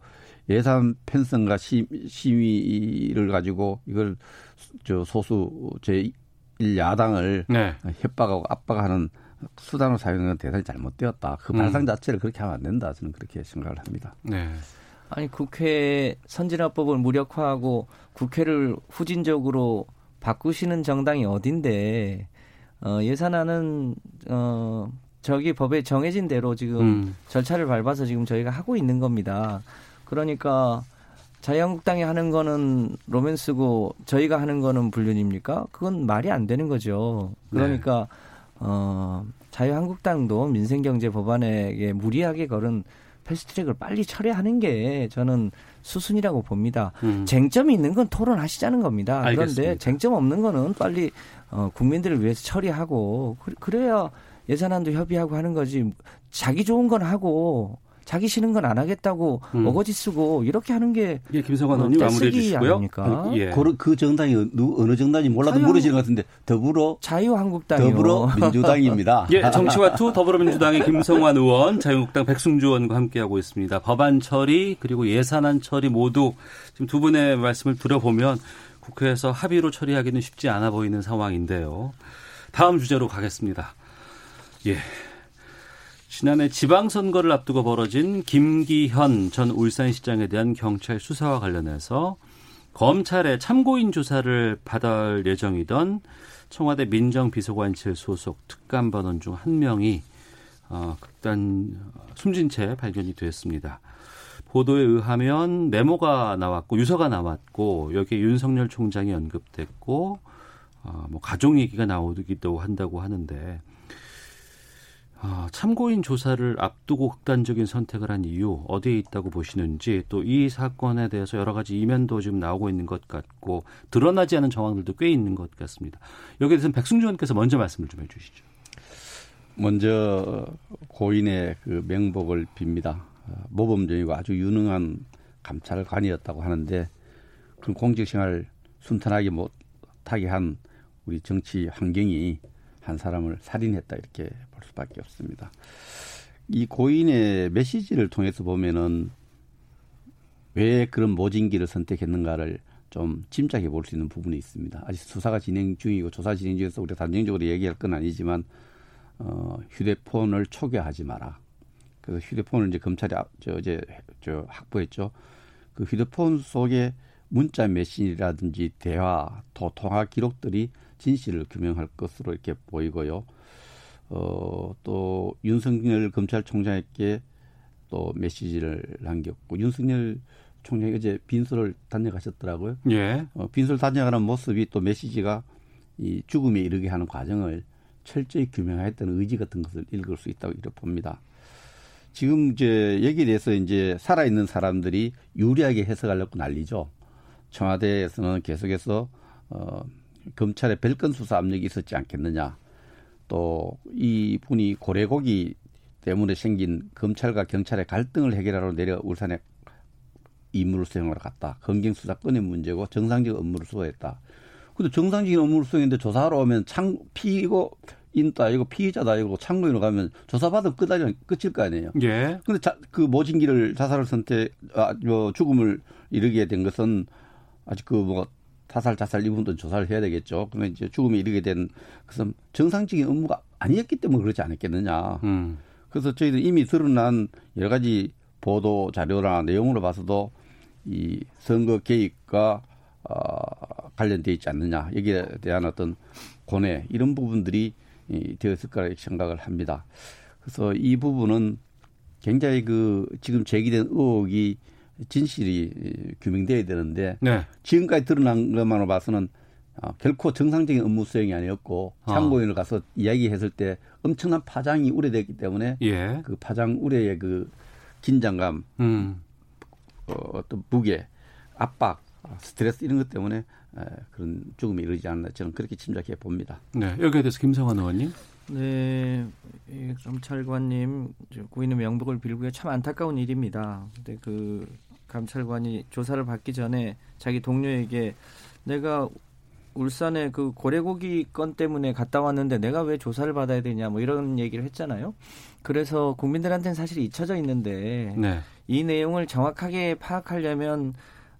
예산 편성과 심, 심의를 가지고 이걸 저 소수 제1 야당을 네. 협박하고 압박하는 수단으로 사용하는 건 대단히 잘못되었다. 그 음. 발상 자체를 그렇게 하면 안 된다. 저는 그렇게 생각을 합니다. 네. 아니 국회 선진화법을 무력화하고 국회를 후진적으로 바꾸시는 정당이 어딘데 어, 예산안은 어, 저기 법에 정해진 대로 지금 음. 절차를 밟아서 지금 저희가 하고 있는 겁니다. 그러니까 자유한국당이 하는 거는 로맨스고 저희가 하는 거는 불륜입니까? 그건 말이 안 되는 거죠. 그러니까 어, 자유한국당도 민생경제 법안에 무리하게 걸은 패스트트랙을 빨리 철회하는 게 저는 수순이라고 봅니다. 음. 쟁점이 있는 건 토론하시자는 겁니다. 알겠습니다. 그런데 쟁점 없는 거는 빨리 어, 국민들을 위해서 처리하고 그- 그래야 예산안도 협의하고 하는 거지. 자기 좋은 건 하고 자기 싫은 건 안 하겠다고 음. 어거지 쓰고 이렇게 하는 게 예, 김성환 어, 의원님 마무리해 떼쓰기 주시고요. 아닙니까? 예. 그, 그 정당이 어느, 정당인지 몰라도 자유- 모르시는 것 같은데 더불어 자유한국당이요. 더불어 민주당입니다. 예, 정치와 투 더불어민주당의 김성환 의원, 자유한국당 백승주 의원과 함께하고 있습니다. 법안 처리 그리고 예산안 처리 모두 지금 두 분의 말씀을 들어보면 국회에서 합의로 처리하기는 쉽지 않아 보이는 상황인데요. 다음 주제로 가겠습니다. 예. 지난해 지방선거를 앞두고 벌어진 김기현 전 울산시장에 대한 경찰 수사와 관련해서 검찰의 참고인 조사를 받을 예정이던 청와대 민정비서관실 소속 특감반원 중 한 명이 어, 극단 숨진 채 발견이 됐습니다. 보도에 의하면 메모가 나왔고 유서가 나왔고 여기에 윤석열 총장이 언급됐고 어, 뭐 가족 얘기가 나오기도 한다고 하는데 아, 참고인 조사를 앞두고 극단적인 선택을 한 이유 어디에 있다고 보시는지 또 이 사건에 대해서 여러 가지 이면도 지금 나오고 있는 것 같고 드러나지 않은 정황들도 꽤 있는 것 같습니다. 여기에 대해서는 백승준 의원께서 먼저 말씀을 좀 해주시죠. 먼저 고인의 그 명복을 빕니다. 모범적이고 아주 유능한 감찰관이었다고 하는데 그 공직 생활 순탄하게 못하게 한 우리 정치 환경이 한 사람을 살인했다 이렇게 볼 수밖에 없습니다. 이 고인의 메시지를 통해서 보면은 왜 그런 모진기를 선택했는가를 좀 짐작해 볼 수 있는 부분이 있습니다. 아직 수사가 진행 중이고 조사 진행 중에서 우리가 단정적으로 얘기할 건 아니지만 어, 휴대폰을 초기화하지 마라. 그래서 휴대폰을 이제 검찰이 저 이제 저 확보했죠. 그 휴대폰 속에 문자 메시지라든지 대화, 또 통화 기록들이 진실을 규명할 것으로 이렇게 보이고요. 어, 또 윤석열 검찰총장에게 또 메시지를 남겼고 윤석열 총장이 어제 빈소를 다녀가셨더라고요. 예. 어, 빈소를 다녀가는 모습이 또 메시지가 이 죽음에 이르게 하는 과정을 철저히 규명하였다는 의지 같은 것을 읽을 수 있다고 이렇게 봅니다. 지금 이제 여기에 대해서 이제 살아있는 사람들이 유리하게 해석하려고 난리죠. 청와대에서는 계속해서 어, 검찰의 별건 수사 압력이 있었지 않겠느냐. 또 이 분이 고래고기 때문에 생긴 검찰과 경찰의 갈등을 해결하러 내려 울산에 임무를 수행하러 갔다. 검경 수사권의 문제고 정상적 업무를 수행했다. 근데 정상적인 업무를 수행했는데 조사하러 오면 창 피고 인도 아니고 피의자도 아니고 참고인으로 가면 조사받으면 끝 아니 끝일 거 아니에요. 예. 근데 자, 그 모진기를 자살을 선택 아, 뭐 죽음을 이르게 된 것은 아직 그 뭐 타살 자살 이분도 조사를 해야 되겠죠. 그러면 이제 죽음에 이르게 된 것은 정상적인 업무가 아니었기 때문에 그렇지 않았겠느냐. 음. 그래서 저희들 이미 드러난 여러 가지 보도 자료나 내용으로 봐서도 이 선거 개입과 어, 관련돼 있지 않느냐 여기에 대한 어떤 고뇌 이런 부분들이 이, 되었을 거라 생각을 합니다. 그래서 이 부분은 굉장히 그 지금 제기된 의혹이 진실이 규명돼야 되는데 네. 지금까지 드러난 것만으로 봐서는 어, 결코 정상적인 업무 수행이 아니었고 아. 참고인을 가서 이야기했을 때 엄청난 파장이 우려됐기 때문에 예. 그 파장 우려의 그 긴장감, 음. 어, 어떤 무게, 압박, 스트레스 이런 것 때문에 에, 그런 죽음이 이르지 않나 저는 그렇게 짐작해 봅니다. 네. 여기에 대해서 김성환 의원님. 네, 이 검찰관님 고인의 명복을 빌고요. 참 안타까운 일입니다. 근데 그 감찰관이 조사를 받기 전에 자기 동료에게 내가 울산에 그 고래고기 건 때문에 갔다 왔는데 내가 왜 조사를 받아야 되냐 뭐 이런 얘기를 했잖아요. 그래서 국민들한테는 사실 잊혀져 있는데 네. 이 내용을 정확하게 파악하려면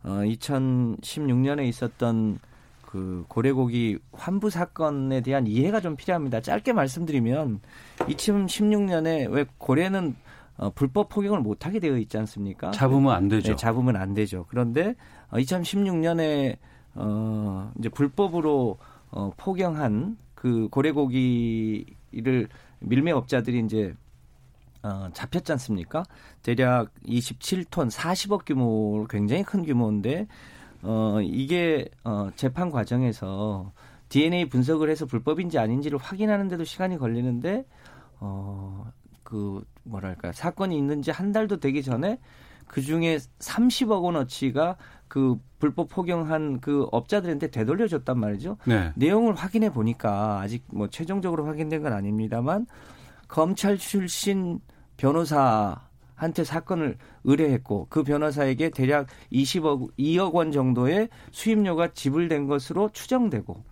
어 2016년에 있었던 그 고래고기 환부 사건에 대한 이해가 좀 필요합니다. 짧게 말씀드리면 2016년에 왜 고래는 어, 불법 포경을 못하게 되어 있지 않습니까? 잡으면 안 되죠. 네, 잡으면 안 되죠. 그런데 어, 2016년에 어, 이제 불법으로 어, 포경한 그 고래고기를 밀매업자들이 이제 어, 잡혔지 않습니까? 대략 27톤 40억 규모 굉장히 큰 규모인데 어, 이게 어, 재판 과정에서 DNA 분석을 해서 불법인지 아닌지를 확인하는데도 시간이 걸리는데 어, 그 뭐랄까 사건이 있는지 한 달도 되기 전에 그 중에 30억 원어치가 그 불법 포경한 그 업자들한테 되돌려줬단 말이죠. 네. 내용을 확인해 보니까 아직 뭐 최종적으로 확인된 건 아닙니다만 검찰 출신 변호사한테 사건을 의뢰했고 그 변호사에게 대략 20억 2억 원 정도의 수임료가 지불된 것으로 추정되고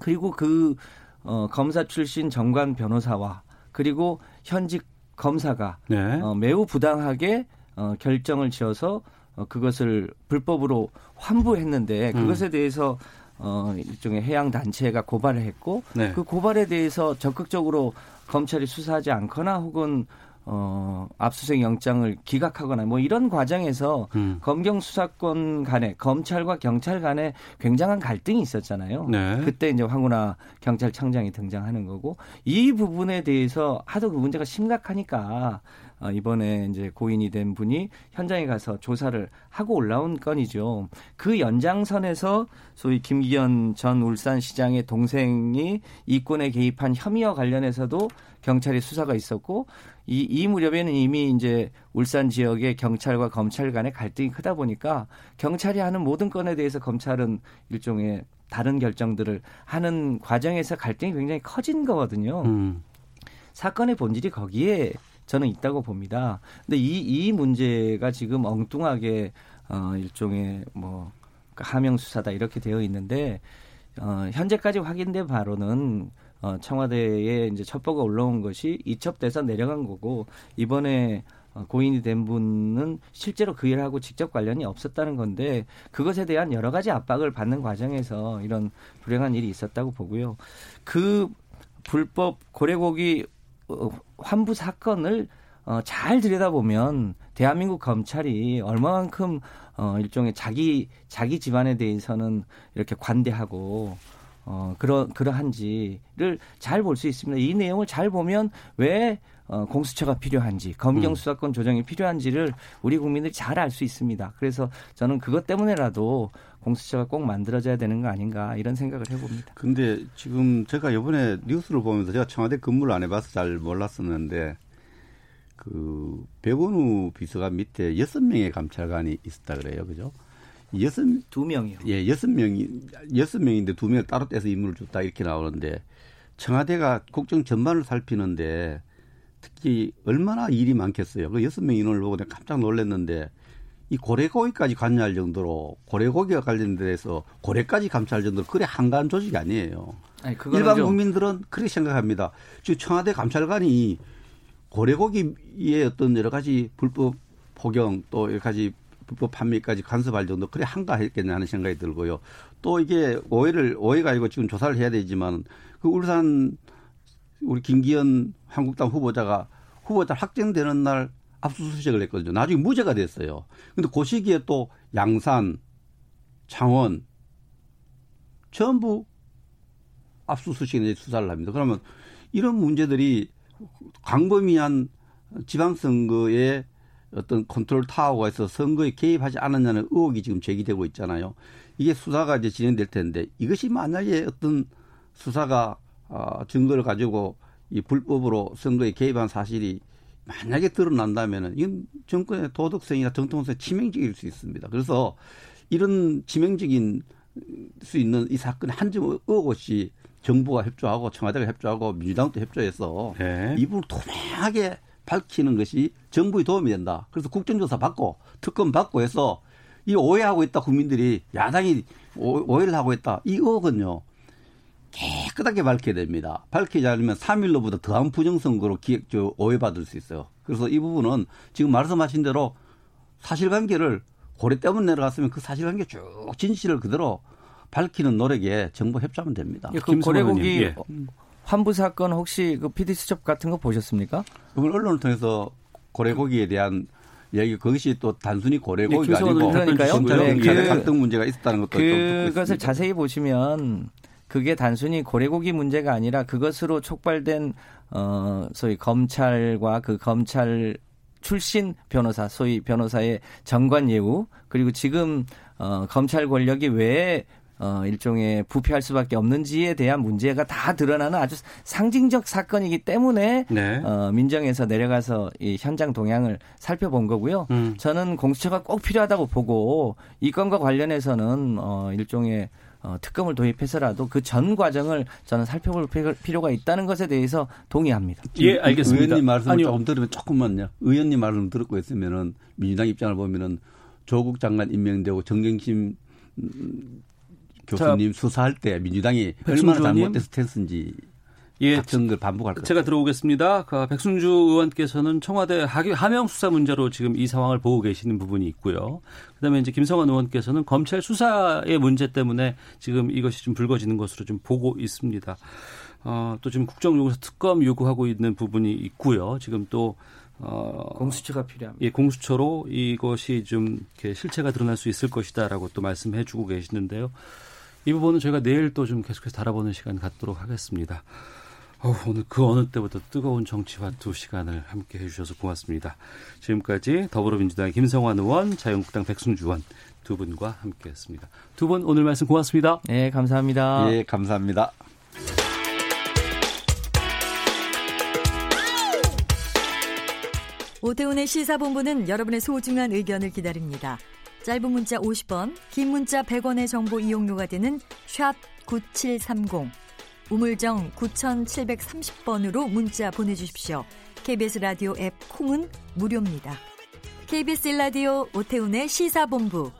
그리고 그 어, 검사 출신 정관 변호사와 그리고 현직 검사가 네. 어, 매우 부당하게 어, 결정을 지어서 어, 그것을 불법으로 환부했는데 음. 그것에 대해서 어, 일종의 해양 단체가 고발을 했고 네. 그 고발에 대해서 적극적으로 검찰이 수사하지 않거나 혹은 어, 압수수색 영장을 기각하거나 뭐 이런 과정에서 음. 검경 수사권 간에 검찰과 경찰 간에 굉장한 갈등이 있었잖아요. 네. 그때 이제 황운하 경찰청장이 등장하는 거고 이 부분에 대해서 하도 그 문제가 심각하니까 어, 이번에 이제 고인이 된 분이 현장에 가서 조사를 하고 올라온 건이죠. 그 연장선에서 소위 김기현 전 울산시장의 동생이 이권에 개입한 혐의와 관련해서도 경찰이 수사가 있었고 이, 이 무렵에는 이미 이제 울산 지역의 경찰과 검찰 간의 갈등이 크다 보니까 경찰이 하는 모든 건에 대해서 검찰은 일종의 다른 결정들을 하는 과정에서 갈등이 굉장히 커진 거거든요. 음. 사건의 본질이 거기에 저는 있다고 봅니다. 근데 이, 이 문제가 지금 엉뚱하게 어, 일종의 뭐 하명 수사다 이렇게 되어 있는데 어, 현재까지 확인된 바로는 어, 청와대에 이제 첩보가 올라온 것이 이첩돼서 내려간 거고 이번에 어, 고인이 된 분은 실제로 그 일하고 직접 관련이 없었다는 건데 그것에 대한 여러 가지 압박을 받는 과정에서 이런 불행한 일이 있었다고 보고요. 그 불법 고래고기 어, 환부 사건을 어, 잘 들여다보면 대한민국 검찰이 얼마만큼 어, 일종의 자기 자기 집안에 대해서는 이렇게 관대하고 어, 그러 그러한지를 잘 볼 수 있습니다. 이 내용을 잘 보면 왜 어, 공수처가 필요한지, 검경 음. 수사권 조정이 필요한지를 우리 국민들이 잘 알 수 있습니다. 그래서 저는 그것 때문에라도 공수처가 꼭 만들어져야 되는 거 아닌가 이런 생각을 해봅니다. 근데 지금 제가 이번에 뉴스를 보면서 제가 청와대 근무를 안 해봐서 잘 몰랐었는데 그 백원우 비서관 밑에 여섯 명의 감찰관이 있었다 그래요, 그죠? 여섯 두 명이요. 예, 여섯 명이 여섯 명인데 두 명을 따로 떼서 임무를 줬다 이렇게 나오는데 청와대가 국정 전반을 살피는데 특히 얼마나 일이 많겠어요. 그 여섯 명 인원을 보고 내가 깜짝 놀랐는데 이 고래고기까지 관여할 정도로 고래고기와 관련돼서 고래까지 감찰할 정도로 그래 한가한 조직이 아니에요. 아니, 일반 좀... 국민들은 그렇게 생각합니다. 지금 청와대 감찰관이 고래고기의 어떤 여러 가지 불법 포경 또 여러 가지 불법 판매까지 간섭할 정도 그래 한가했겠냐 하는 생각이 들고요. 또 이게 오해를 오해가 아니고 지금 조사를 해야 되지만 그 울산 우리 김기현 한국당 후보자가 후보자 확정되는 날 압수수색을 했거든요. 나중에 무죄가 됐어요. 근데 그 시기에 또 양산, 창원 전부 압수수색에 수사를 합니다. 그러면 이런 문제들이 광범위한 지방선거에 어떤 컨트롤 타워가 있어 선거에 개입하지 않았냐는 의혹이 지금 제기되고 있잖아요. 이게 수사가 이제 진행될 텐데 이것이 만약에 어떤 수사가 어, 증거를 가지고 이 불법으로 선거에 개입한 사실이 만약에 드러난다면은 이건 정권의 도덕성이나 정통성 치명적일 수 있습니다. 그래서 이런 치명적인 수 있는 이 사건에 한점 의혹 없이 정부가 협조하고 청와대가 협조하고 민주당도 협조해서 네. 이 부분을 투명하게 밝히는 것이 정부의 도움이 된다. 그래서 국정조사 받고 특검 받고 해서 이 오해하고 있다 국민들이 야당이 오해를 하고 있다. 이 의혹은요. 깨끗하게 밝혀야 됩니다. 밝히지 않으면 3일로보다 더한 부정선거로 기획, 저, 오해받을 수 있어요. 그래서 이 부분은 지금 말씀하신 대로 사실관계를 고래 때문에 내려갔으면 그 사실관계 쭉 진실을 그대로 밝히는 노력에 정부 협조하면 됩니다. 예, 그 고래고기 예. 환부 사건 혹시 그 PD 수첩 같은 거 보셨습니까? 그걸 언론을 통해서 고래고기에 대한 얘기 그것이 또 단순히 고래고기가 네, 아니고 그러니까요. 네, 그, 갈등 문제가 있었다는 것도 그것을 자세히 보시면 그게 단순히 고래고기 문제가 아니라 그것으로 촉발된 어 소위 검찰과 그 검찰 출신 변호사 소위 변호사의 정관 예우 그리고 지금 어 검찰 권력이 왜 어, 일종의 부패할 수밖에 없는지에 대한 문제가 다 드러나는 아주 상징적 사건이기 때문에 네. 어, 민정에서 내려가서 이 현장 동향을 살펴본 거고요. 음. 저는 공수처가 꼭 필요하다고 보고 이 건과 관련해서는 어, 일종의 어, 특검을 도입해서라도 그 전 과정을 저는 살펴볼 필요가 있다는 것에 대해서 동의합니다. 예, 알겠습니다. 의원님 말씀 을 조금 들으면 조금만요. 의원님 말씀 듣고 있으면은 민주당 입장을 보면은 조국 장관 임명되고 정경심 교수님 자, 수사할 때 민주당이 얼마나 잘못돼서 됐는지 예, 걸 반복할 거예요. 제가 들어오겠습니다. 그 백순주 의원께서는 청와대 하명 수사 문제로 지금 이 상황을 보고 계시는 부분이 있고요. 그다음에 이제 김성환 의원께서는 검찰 수사의 문제 때문에 지금 이것이 좀 불거지는 것으로 좀 보고 있습니다. 어, 또 지금 국정용사 특검 요구하고 있는 부분이 있고요. 지금 또 어, 공수처가 필요합니다. 예, 공수처로 이것이 좀 이렇게 실체가 드러날 수 있을 것이다라고 또 말씀해 주고 계시는데요. 이 부분은 저희가 내일 또 좀 계속해서 달아보는 시간 갖도록 하겠습니다. 어, 오늘 그 어느 때보다 뜨거운 정치화 두 시간을 함께 해주셔서 고맙습니다. 지금까지 더불어민주당의 김성환 의원, 자유한국당 백승주 의원 두 분과 함께했습니다. 두 분 오늘 말씀 고맙습니다. 네, 감사합니다. 예, 감사합니다. 오태훈의 시사본부는 여러분의 소중한 의견을 기다립니다. 짧은 문자 50원, 긴 문자 100원의 정보 이용료가 되는 샵 9730, 우물정 9730번으로 문자 보내주십시오. KBS 라디오 앱 콩은 무료입니다. KBS 라디오 오태훈의 시사본부.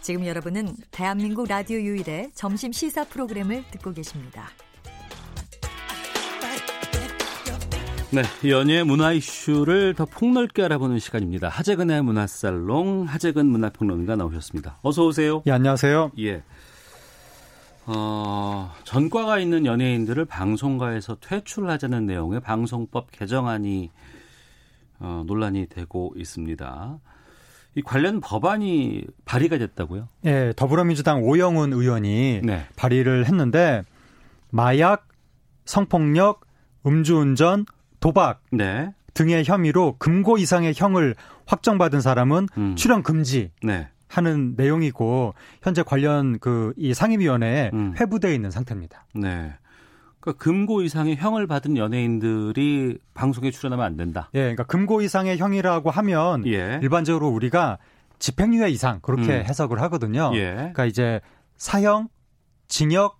지금 여러분은 대한민국 라디오 유일의 점심 시사 프로그램을 듣고 계십니다. 네, 연예 문화 이슈를 더 폭넓게 알아보는 시간입니다. 하재근의 문화살롱 하재근 문화평론가 나오셨습니다. 어서 오세요. 예, 안녕하세요. 예. 어, 전과가 있는 연예인들을 방송가에서 퇴출하자는 내용의 방송법 개정안이 어, 논란이 되고 있습니다. 이 관련 법안이 발의가 됐다고요? 예, 더불어민주당 오영훈 의원이 네. 발의를 했는데 마약, 성폭력, 음주운전, 도박 네. 등의 혐의로 금고 이상의 형을 확정받은 사람은 음. 출연 금지 네. 하는 내용이고 현재 관련 그 이 상임위원회에 음. 회부되어 있는 상태입니다. 네. 그러니까 금고 이상의 형을 받은 연예인들이 방송에 출연하면 안 된다. 예, 그러니까 금고 이상의 형이라고 하면 예. 일반적으로 우리가 집행유예 이상 그렇게 음. 해석을 하거든요. 예. 그러니까 이제 사형, 징역,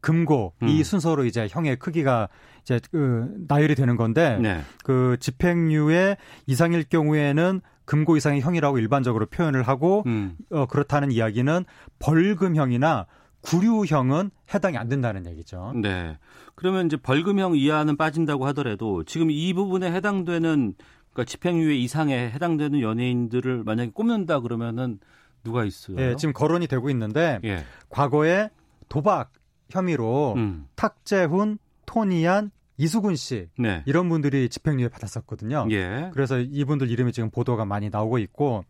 금고 이 음. 순서로 이제 형의 크기가 이제 그 나열이 되는 건데 네. 그 집행유예 이상일 경우에는 금고 이상의 형이라고 일반적으로 표현을 하고 음. 어 그렇다는 이야기는 벌금형이나 구류형은 해당이 안 된다는 얘기죠. 네. 그러면 이제 벌금형 이하는 빠진다고 하더라도 지금 이 부분에 해당되는 그러니까 집행유예 이상에 해당되는 연예인들을 만약에 꼽는다 그러면은 누가 있어요? 예, 지금 거론이 되고 있는데 예. 과거에 도박 혐의로 음. 탁재훈, 토니안, 이수근 씨 네. 이런 분들이 집행유예 받았었거든요. 예. 그래서 이분들 이름이 지금 보도가 많이 나오고 있고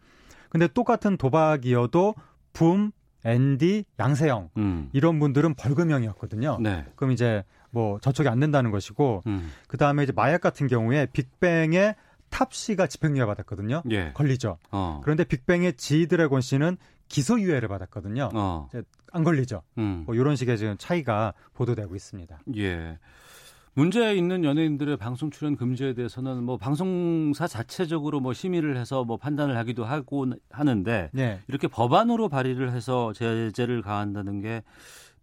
근데 똑같은 도박이어도 붐, 앤디, 양세형 음. 이런 분들은 벌금형이었거든요. 네. 그럼 이제 뭐 저촉이 안 된다는 것이고 음. 그 다음에 이제 마약 같은 경우에 빅뱅의 탑 씨가 집행유예 받았거든요. 예. 걸리죠. 어. 그런데 빅뱅의 지드래곤 씨는 기소유예를 받았거든요. 어. 안 걸리죠. 음. 뭐 이런 식의 지금 차이가 보도되고 있습니다. 예. 문제 있는 연예인들의 방송 출연 금지에 대해서는 뭐 방송사 자체적으로 뭐 심의를 해서 뭐 판단을 하기도 하고 하는데 네. 이렇게 법안으로 발의를 해서 제재를 가한다는 게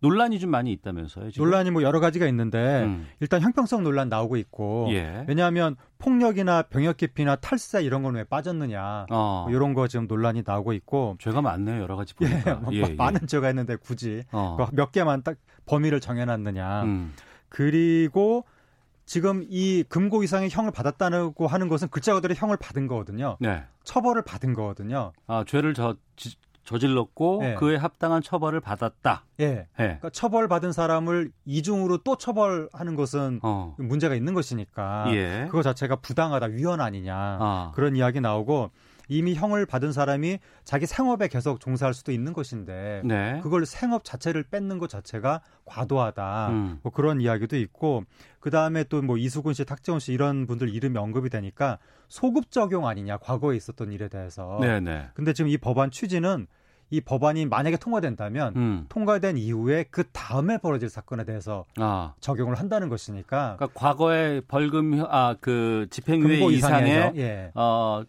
논란이 좀 많이 있다면서요. 지금? 논란이 뭐 여러 가지가 있는데 음. 일단 형평성 논란 나오고 있고 예. 왜냐하면 폭력이나 병역 기피나 탈세 이런 건 왜 빠졌느냐 어. 뭐 이런 거 지금 논란이 나오고 있고 죄가 많네요. 여러 가지 예, 보니까. 뭐 예, 예. 많은 죄가 있는데 굳이 어. 그몇 개만 딱 범위를 정해놨느냐 음. 그리고 지금 이 금고 이상의 형을 받았다고 하는 것은 글자 그대로 형을 받은 거거든요. 네. 처벌을 받은 거거든요. 아, 죄를 저, 지- 저질렀고 네. 그에 합당한 처벌을 받았다. 예. 예. 그러니까 처벌받은 사람을 이중으로 또 처벌하는 것은 어. 문제가 있는 것이니까 예. 그거 자체가 부당하다 위헌 아니냐 아. 그런 이야기 나오고 이미 형을 받은 사람이 자기 생업에 계속 종사할 수도 있는 것인데 네. 그걸 생업 자체를 뺏는 것 자체가 과도하다 음. 뭐 그런 이야기도 있고 그 다음에 또 뭐 이수근 씨, 탁재훈 씨 이런 분들 이름이 언급이 되니까 소급 적용 아니냐 과거에 있었던 일에 대해서 네, 네. 근데 지금 이 법안 취지는 이 법안이 만약에 통과된다면 음. 통과된 이후에 그 다음에 벌어질 사건에 대해서 아. 적용을 한다는 것이니까 그러니까 과거에 벌금 아그 집행유예 이상의 예. 어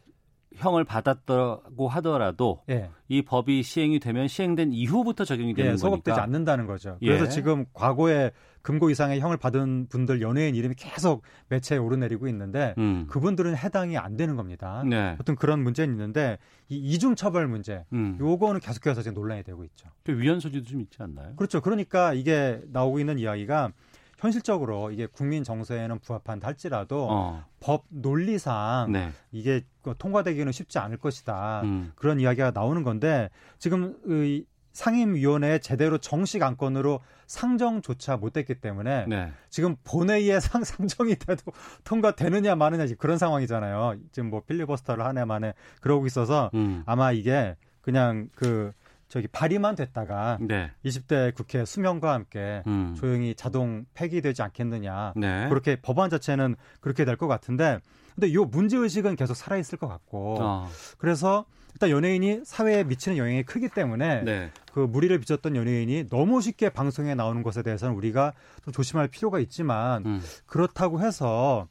형을 받았다고 하더라도 예. 이 법이 시행이 되면 시행된 이후부터 적용이 되는 예, 소급되지 거니까. 않는다는 거죠. 예. 그래서 지금 과거에 금고 이상의 형을 받은 분들 연예인 이름이 계속 매체에 오르내리고 있는데 음. 그분들은 해당이 안 되는 겁니다. 네. 어떤 그런 문제는 있는데 이 이중 처벌 문제 음. 요거는 계속해서 지금 논란이 되고 있죠. 그 위헌 소지도 좀 있지 않나요? 그렇죠. 그러니까 이게 나오고 있는 이야기가 현실적으로 이게 국민 정서에는 부합한다 할지라도 어. 법 논리상 네. 이게 통과되기는 쉽지 않을 것이다. 음. 그런 이야기가 나오는 건데 지금 의 상임위원회 제대로 정식 안건으로 상정조차 못됐기 때문에 네. 지금 본회의에 상, 상정이 돼도 통과되느냐 마느냐 그런 상황이잖아요. 지금 뭐 필리버스터를 한 해 만에 그러고 있어서 음. 아마 이게 그냥 그 저기 발의만 됐다가 네. 20대 국회 수명과 함께 음. 조용히 자동 폐기되지 않겠느냐. 네. 그렇게 법안 자체는 그렇게 될 것 같은데 근데 이 문제 의식은 계속 살아 있을 것 같고 어. 그래서 일단 연예인이 사회에 미치는 영향이 크기 때문에 네. 그 무리를 빚었던 연예인이 너무 쉽게 방송에 나오는 것에 대해서는 우리가 좀 조심할 필요가 있지만 음. 그렇다고 해서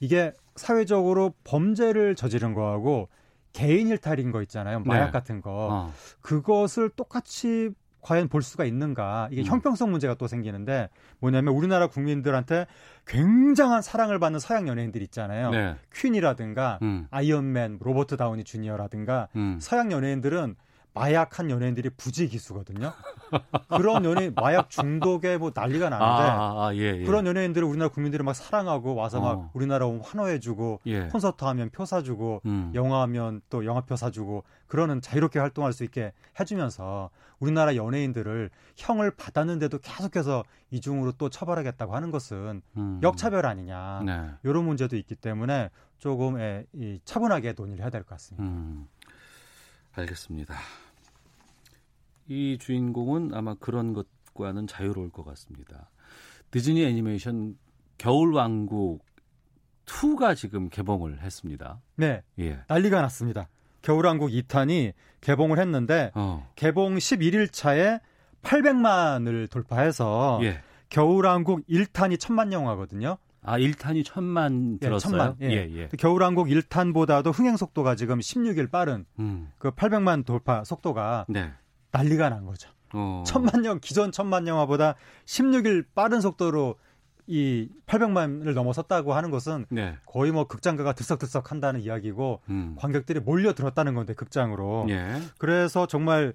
이게 사회적으로 범죄를 저지른 거하고 개인 일탈인 거 있잖아요. 마약 네. 같은 거. 어. 그것을 똑같이 과연 볼 수가 있는가? 이게 음. 형평성 문제가 또 생기는데 뭐냐면 우리나라 국민들한테 굉장한 사랑을 받는 서양 연예인들 있잖아요. 네. 퀸이라든가 음. 아이언맨, 로버트 다우니 주니어라든가 음. 서양 연예인들은 마약한 연예인들이 부지기수거든요. 그런 연예인 마약 중독에 뭐 난리가 나는데 아, 아, 예, 예. 그런 연예인들을 우리나라 국민들이 막 사랑하고 와서 막 어. 우리나라 오면 환호해주고 예. 콘서트 하면 표 사주고 음. 영화 하면 또 영화표 사주고 그러는 자유롭게 활동할 수 있게 해주면서 우리나라 연예인들을 형을 받았는데도 계속해서 이중으로 또 처벌하겠다고 하는 것은 음. 역차별 아니냐 네. 이런 문제도 있기 때문에 조금 예, 이 차분하게 논의를 해야 될 것 같습니다. 음. 알겠습니다. 이 주인공은 아마 그런 것과는 자유로울 것 같습니다. 디즈니 애니메이션 겨울왕국 2가 지금 개봉을 했습니다. 네, 예. 난리가 났습니다. 겨울왕국 2탄이 개봉을 했는데 어. 개봉 11일 차에 800만을 돌파해서 예. 겨울왕국 1탄이 천만 영화거든요. 아, 1탄이 천만 예, 들었어요? 천만. 예. 예, 예. 겨울왕국 1탄보다도 흥행 속도가 지금 16일 빠른 음. 그 800만 돌파 속도가 네. 난리가 난 거죠. 어. 천만 영 기존 천만 영화보다 16일 빠른 속도로 이 800만을 넘어섰다고 하는 것은 네. 거의 뭐 극장가가 들썩들썩 한다는 이야기고 음. 관객들이 몰려들었다는 건데 극장으로. 예. 그래서 정말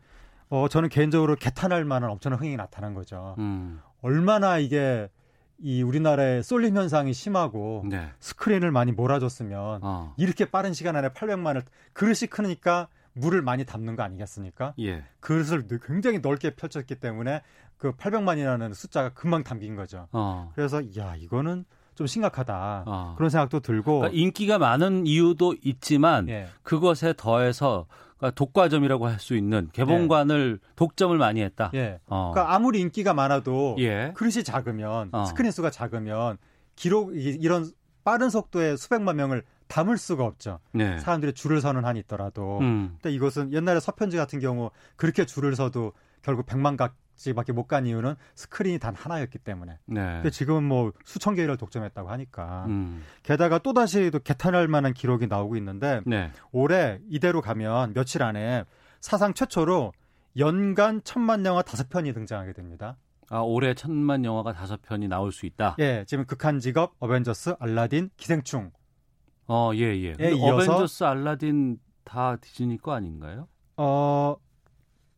어 저는 개인적으로 개탄할 만한 엄청난 흥행이 나타난 거죠. 음. 얼마나 이게 이 우리나라의 쏠림 현상이 심하고 네. 스크린을 많이 몰아줬으면 어. 이렇게 빠른 시간 안에 800만을 그릇이 크니까 물을 많이 담는 거 아니겠습니까? 예. 그릇을 굉장히 넓게 펼쳤기 때문에 그 800만이라는 숫자가 금방 담긴 거죠. 어. 그래서 야 이거는 좀 심각하다 어. 그런 생각도 들고 그러니까 인기가 많은 이유도 있지만 예. 그것에 더해서 그러니까 독과점이라고 할 수 있는 개봉관을 독점을 많이 했다. 예. 어. 그러니까 아무리 인기가 많아도 예. 그릇이 작으면 어. 스크린 수가 작으면 기록 이- 이런 빠른 속도의 수백만 명을 담을 수가 없죠. 네. 사람들이 줄을 서는 한이 있더라도. 음. 근데 이것은 옛날에 서편지 같은 경우 그렇게 줄을 서도 결국 100만 각지밖에 못 간 이유는 스크린이 단 하나였기 때문에. 네. 근데 지금은 뭐 수천 개를 독점했다고 하니까. 음. 게다가 또 다시 또 개탄할 만한 기록이 나오고 있는데 네. 올해 이대로 가면 며칠 안에 사상 최초로 연간 천만 영화 다섯 편이 등장하게 됩니다. 아, 올해 천만 영화가 다섯 편이 나올 수 있다. 예, 지금 극한 직업, 어벤져스, 알라딘, 기생충. 어, 예, 예. 근데 이어서- 어벤져스 알라딘 다 디즈니 거 아닌가요? 어,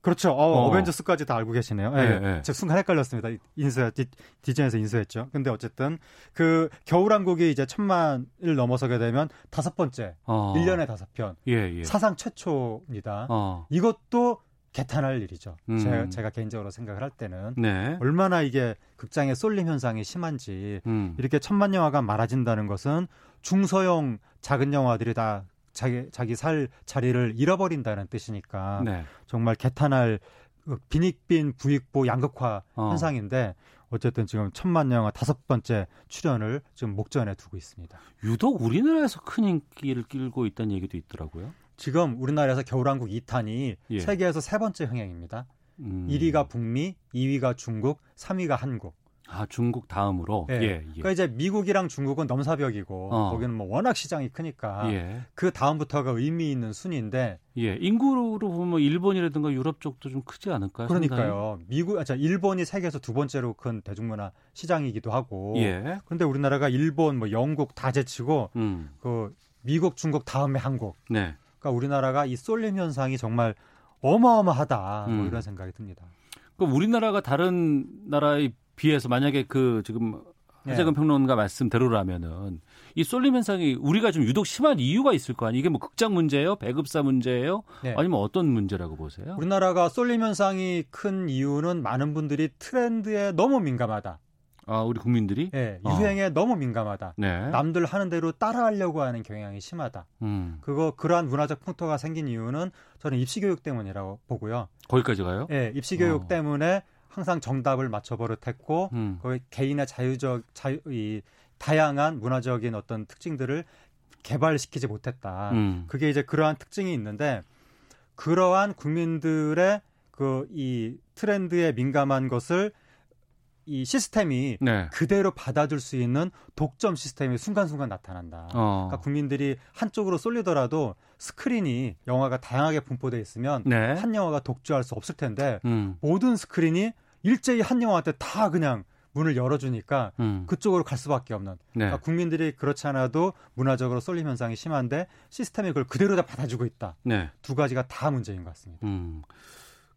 그렇죠. 어, 어. 어. 벤져스까지다 알고 계시네요. 예, 예, 예. 제가 순간 헷갈렸습니다. 인수, 디, 디즈니에서 인수했죠. 근데 어쨌든 그 겨울왕국이 이제 천만을 넘어서게 되면 다섯 번째, 어. 일 1년에 다섯 편. 예, 예. 사상 최초입니다. 어. 이것도 개탄할 일이죠. 음. 제가, 제가 개인적으로 생각을 할 때는. 네. 얼마나 이게 극장의 쏠림 현상이 심한지 음. 이렇게 천만 영화가 많아진다는 것은 중소형 작은 영화들이 다 자기 자기 살 자리를 잃어버린다는 뜻이니까 네. 정말 개탄할 그 빈익빈 부익부 양극화 어. 현상인데 어쨌든 지금 천만 영화 다섯 번째 출연을 지금 목전에 두고 있습니다. 유독 우리나라에서 큰 인기를 끌고 있다는 얘기도 있더라고요. 지금 우리나라에서 겨울왕국 2탄이 예. 세계에서 세 번째 흥행입니다. 음. 1위가 북미, 2위가 중국, 3위가 한국. 아, 중국 다음으로. 예. 예, 예. 그러니까 이제 미국이랑 중국은 넘사벽이고 어. 거기는 뭐 워낙 시장이 크니까 예. 그 다음부터가 의미 있는 순위인데 예. 인구로 보면 일본이라든가 유럽 쪽도 좀 크지 않을까요? 그러니까요. 미국, 아, 자, 일본이 세계에서 두 번째로 큰 대중문화 시장이기도 하고. 상당히? 예. 그런데 우리나라가 일본, 뭐 영국 다 제치고 음. 그 미국, 중국 다음에 한국. 네. 그러니까 우리나라가 이 쏠림 현상이 정말 어마어마하다. 뭐 음. 이런 생각이 듭니다. 그럼 우리나라가 다른 나라에 비해서 만약에 그 지금 하재근 예. 평론가 말씀대로라면은 이 쏠림 현상이 우리가 좀 유독 심한 이유가 있을 거 아니에요? 이게 뭐 극장 문제예요? 배급사 문제예요? 네. 아니면 어떤 문제라고 보세요? 우리나라가 쏠림 현상이 큰 이유는 많은 분들이 트렌드에 너무 민감하다. 아, 우리 국민들이? 예, 어. 유행에 너무 민감하다. 네. 남들 하는 대로 따라하려고 하는 경향이 심하다. 음. 그거 그러한 문화적 풍토가 생긴 이유는 저는 입시 교육 때문이라고 보고요. 거기까지 가요? 예, 입시 교육 어. 때문에 항상 정답을 맞춰 버릇했고 음. 거기 개인의 자유적 자유 이 다양한 문화적인 어떤 특징들을 개발시키지 못했다. 음. 그게 이제 그러한 특징이 있는데 그러한 국민들의 그 이 트렌드에 민감한 것을 이 시스템이 네. 그대로 받아줄 수 있는 독점 시스템이 순간순간 나타난다. 어. 그러니까 국민들이 한쪽으로 쏠리더라도 스크린이 영화가 다양하게 분포돼 있으면 네. 한 영화가 독주할 수 없을 텐데 음. 모든 스크린이 일제히 한 영화한테 다 그냥 문을 열어주니까 음. 그쪽으로 갈 수밖에 없는. 네. 그러니까 국민들이 그렇지 않아도 문화적으로 쏠림 현상이 심한데 시스템이 그걸 그대로 다 받아주고 있다. 네. 두 가지가 다 문제인 것 같습니다. 음.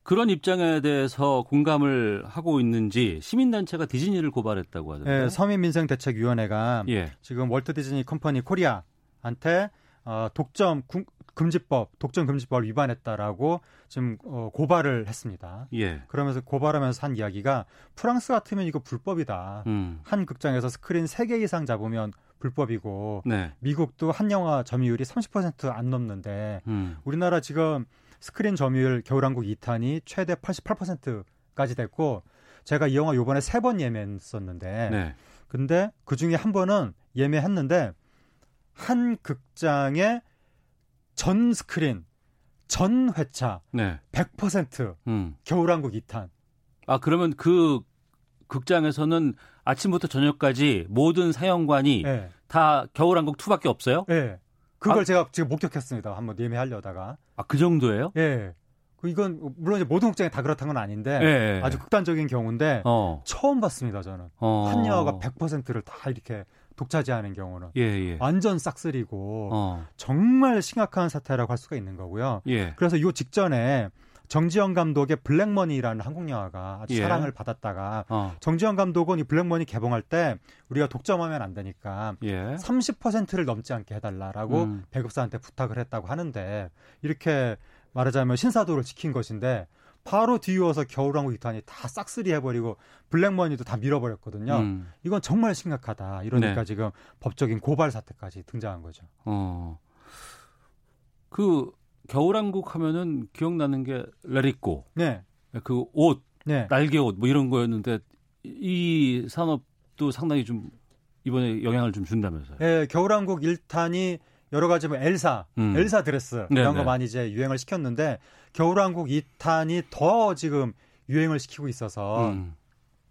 그런 입장에 대해서 공감을 하고 있는지 시민단체가 디즈니를 고발했다고 하던데. 예, 서민민생대책위원회가 예. 지금 월트 디즈니 컴퍼니 코리아한테 어, 독점 금- 금지법, 독점 금지법을 위반했다라고 지금 어, 고발을 했습니다. 예. 그러면서 고발하면서 한 이야기가 프랑스 같으면 이거 불법이다. 음. 한 극장에서 스크린 3개 이상 잡으면 불법이고 네. 미국도 한 영화 점유율이 30%안 넘는데 음. 우리나라 지금 스크린 점유율 겨울왕국 2탄이 최대 88%까지 됐고 제가 이 영화 요번에 세 번 예매했었는데 네. 근데 그 중에 한 번은 예매했는데 한 극장에 전 스크린 전 회차 네. 100% 음. 겨울왕국 2탄 아, 그러면 그 극장에서는 아침부터 저녁까지 모든 사연관이 예. 다 겨울왕국 2밖에 없어요? 예. 그걸 아. 제가 지금 목격했습니다. 한번 예매하려다가. 아, 그 정도예요? 예. 그 이건 물론 이제 모든 극장이 다 그렇다는 건 아닌데 예. 아주 극단적인 경우인데 어. 처음 봤습니다. 저는 어. 한 영화가 100%를 다 이렇게 독차지하는 경우는 예, 예. 완전 싹쓸이고 어. 정말 심각한 사태라고 할 수가 있는 거고요. 예. 그래서 요 직전에 정지영 감독의 블랙머니라는 한국 영화가 아주 예. 사랑을 받았다가 어. 정지영 감독은 이 블랙머니 개봉할 때 우리가 독점하면 안 되니까 예. 30%를 넘지 않게 해달라라고 음. 배급사한테 부탁을 했다고 하는데 이렇게 말하자면 신사도를 지킨 것인데 바로 뒤이어서 겨울왕국 2탄이 다 싹쓸이 해버리고 블랙머니도 다 밀어버렸거든요. 음. 이건 정말 심각하다. 이러니까 네. 지금 법적인 고발 사태까지 등장한 거죠. 어. 그 겨울왕국 하면은 기억나는 게 레리꼬. 네, 그 옷, 네. 날개 옷 뭐 이런 거였는데 이 산업도 상당히 좀 이번에 영향을 좀 준다면서요. 예, 겨울왕국 1탄이 여러 가지 뭐 엘사, 음. 엘사 드레스 네, 이런 네. 거 많이 이제 유행을 시켰는데 겨울왕국 2탄이 더 지금 유행을 시키고 있어서 음.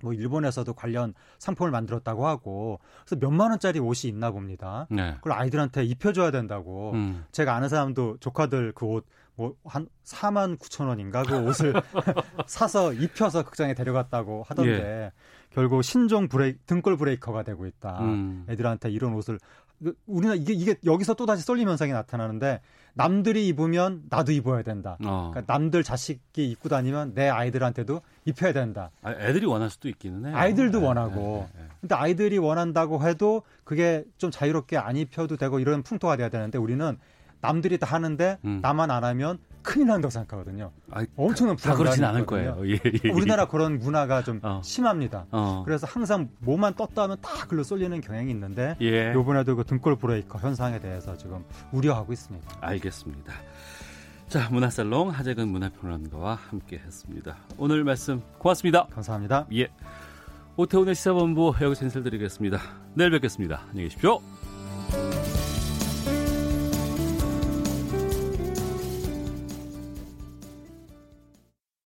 뭐 일본에서도 관련 상품을 만들었다고 하고 그래서 몇만 원짜리 옷이 있나 봅니다. 네. 그걸 아이들한테 입혀줘야 된다고. 음. 제가 아는 사람도 조카들 그 옷 뭐한 4만 9천 원인가 그 옷을 사서 입혀서 극장에 데려갔다고 하던데 예. 결국 신종 브레이 등골 브레이커가 되고 있다. 음. 애들한테 이런 옷을 그 우리는 이게 이게 여기서 또 다시 쏠림 현상이 나타나는데 남들이 입으면 나도 입어야 된다. 어. 그러니까 남들 자식이 입고 다니면 내 아이들한테도 입혀야 된다. 아, 애들이 원할 수도 있기는 해요. 아이들도 네, 원하고. 네, 네. 근데 아이들이 원한다고 해도 그게 좀 자유롭게 안 입혀도 되고 이런 풍토가 돼야 되는데 우리는 남들이 다 하는데 음. 나만 안 하면 큰일 난다고 생각하거든요. 아이, 엄청난 다 불안감이 그렇진 않을. 거예요. 예, 예. 우리나라 그런 문화가 좀 어. 심합니다. 어. 그래서 항상 뭐만 떴다 하면 다 글로 쏠리는 경향이 있는데 예. 요번에도 그 등골 브레이커 현상에 대해서 지금 우려하고 있습니다. 알겠습니다. 자, 문화살롱 하재근 문화평론가와 함께 했습니다. 오늘 말씀 고맙습니다. 감사합니다. 예. 오태훈의 시사본부 여기서 인사드리겠습니다. 내일 뵙겠습니다. 안녕히 계십시오.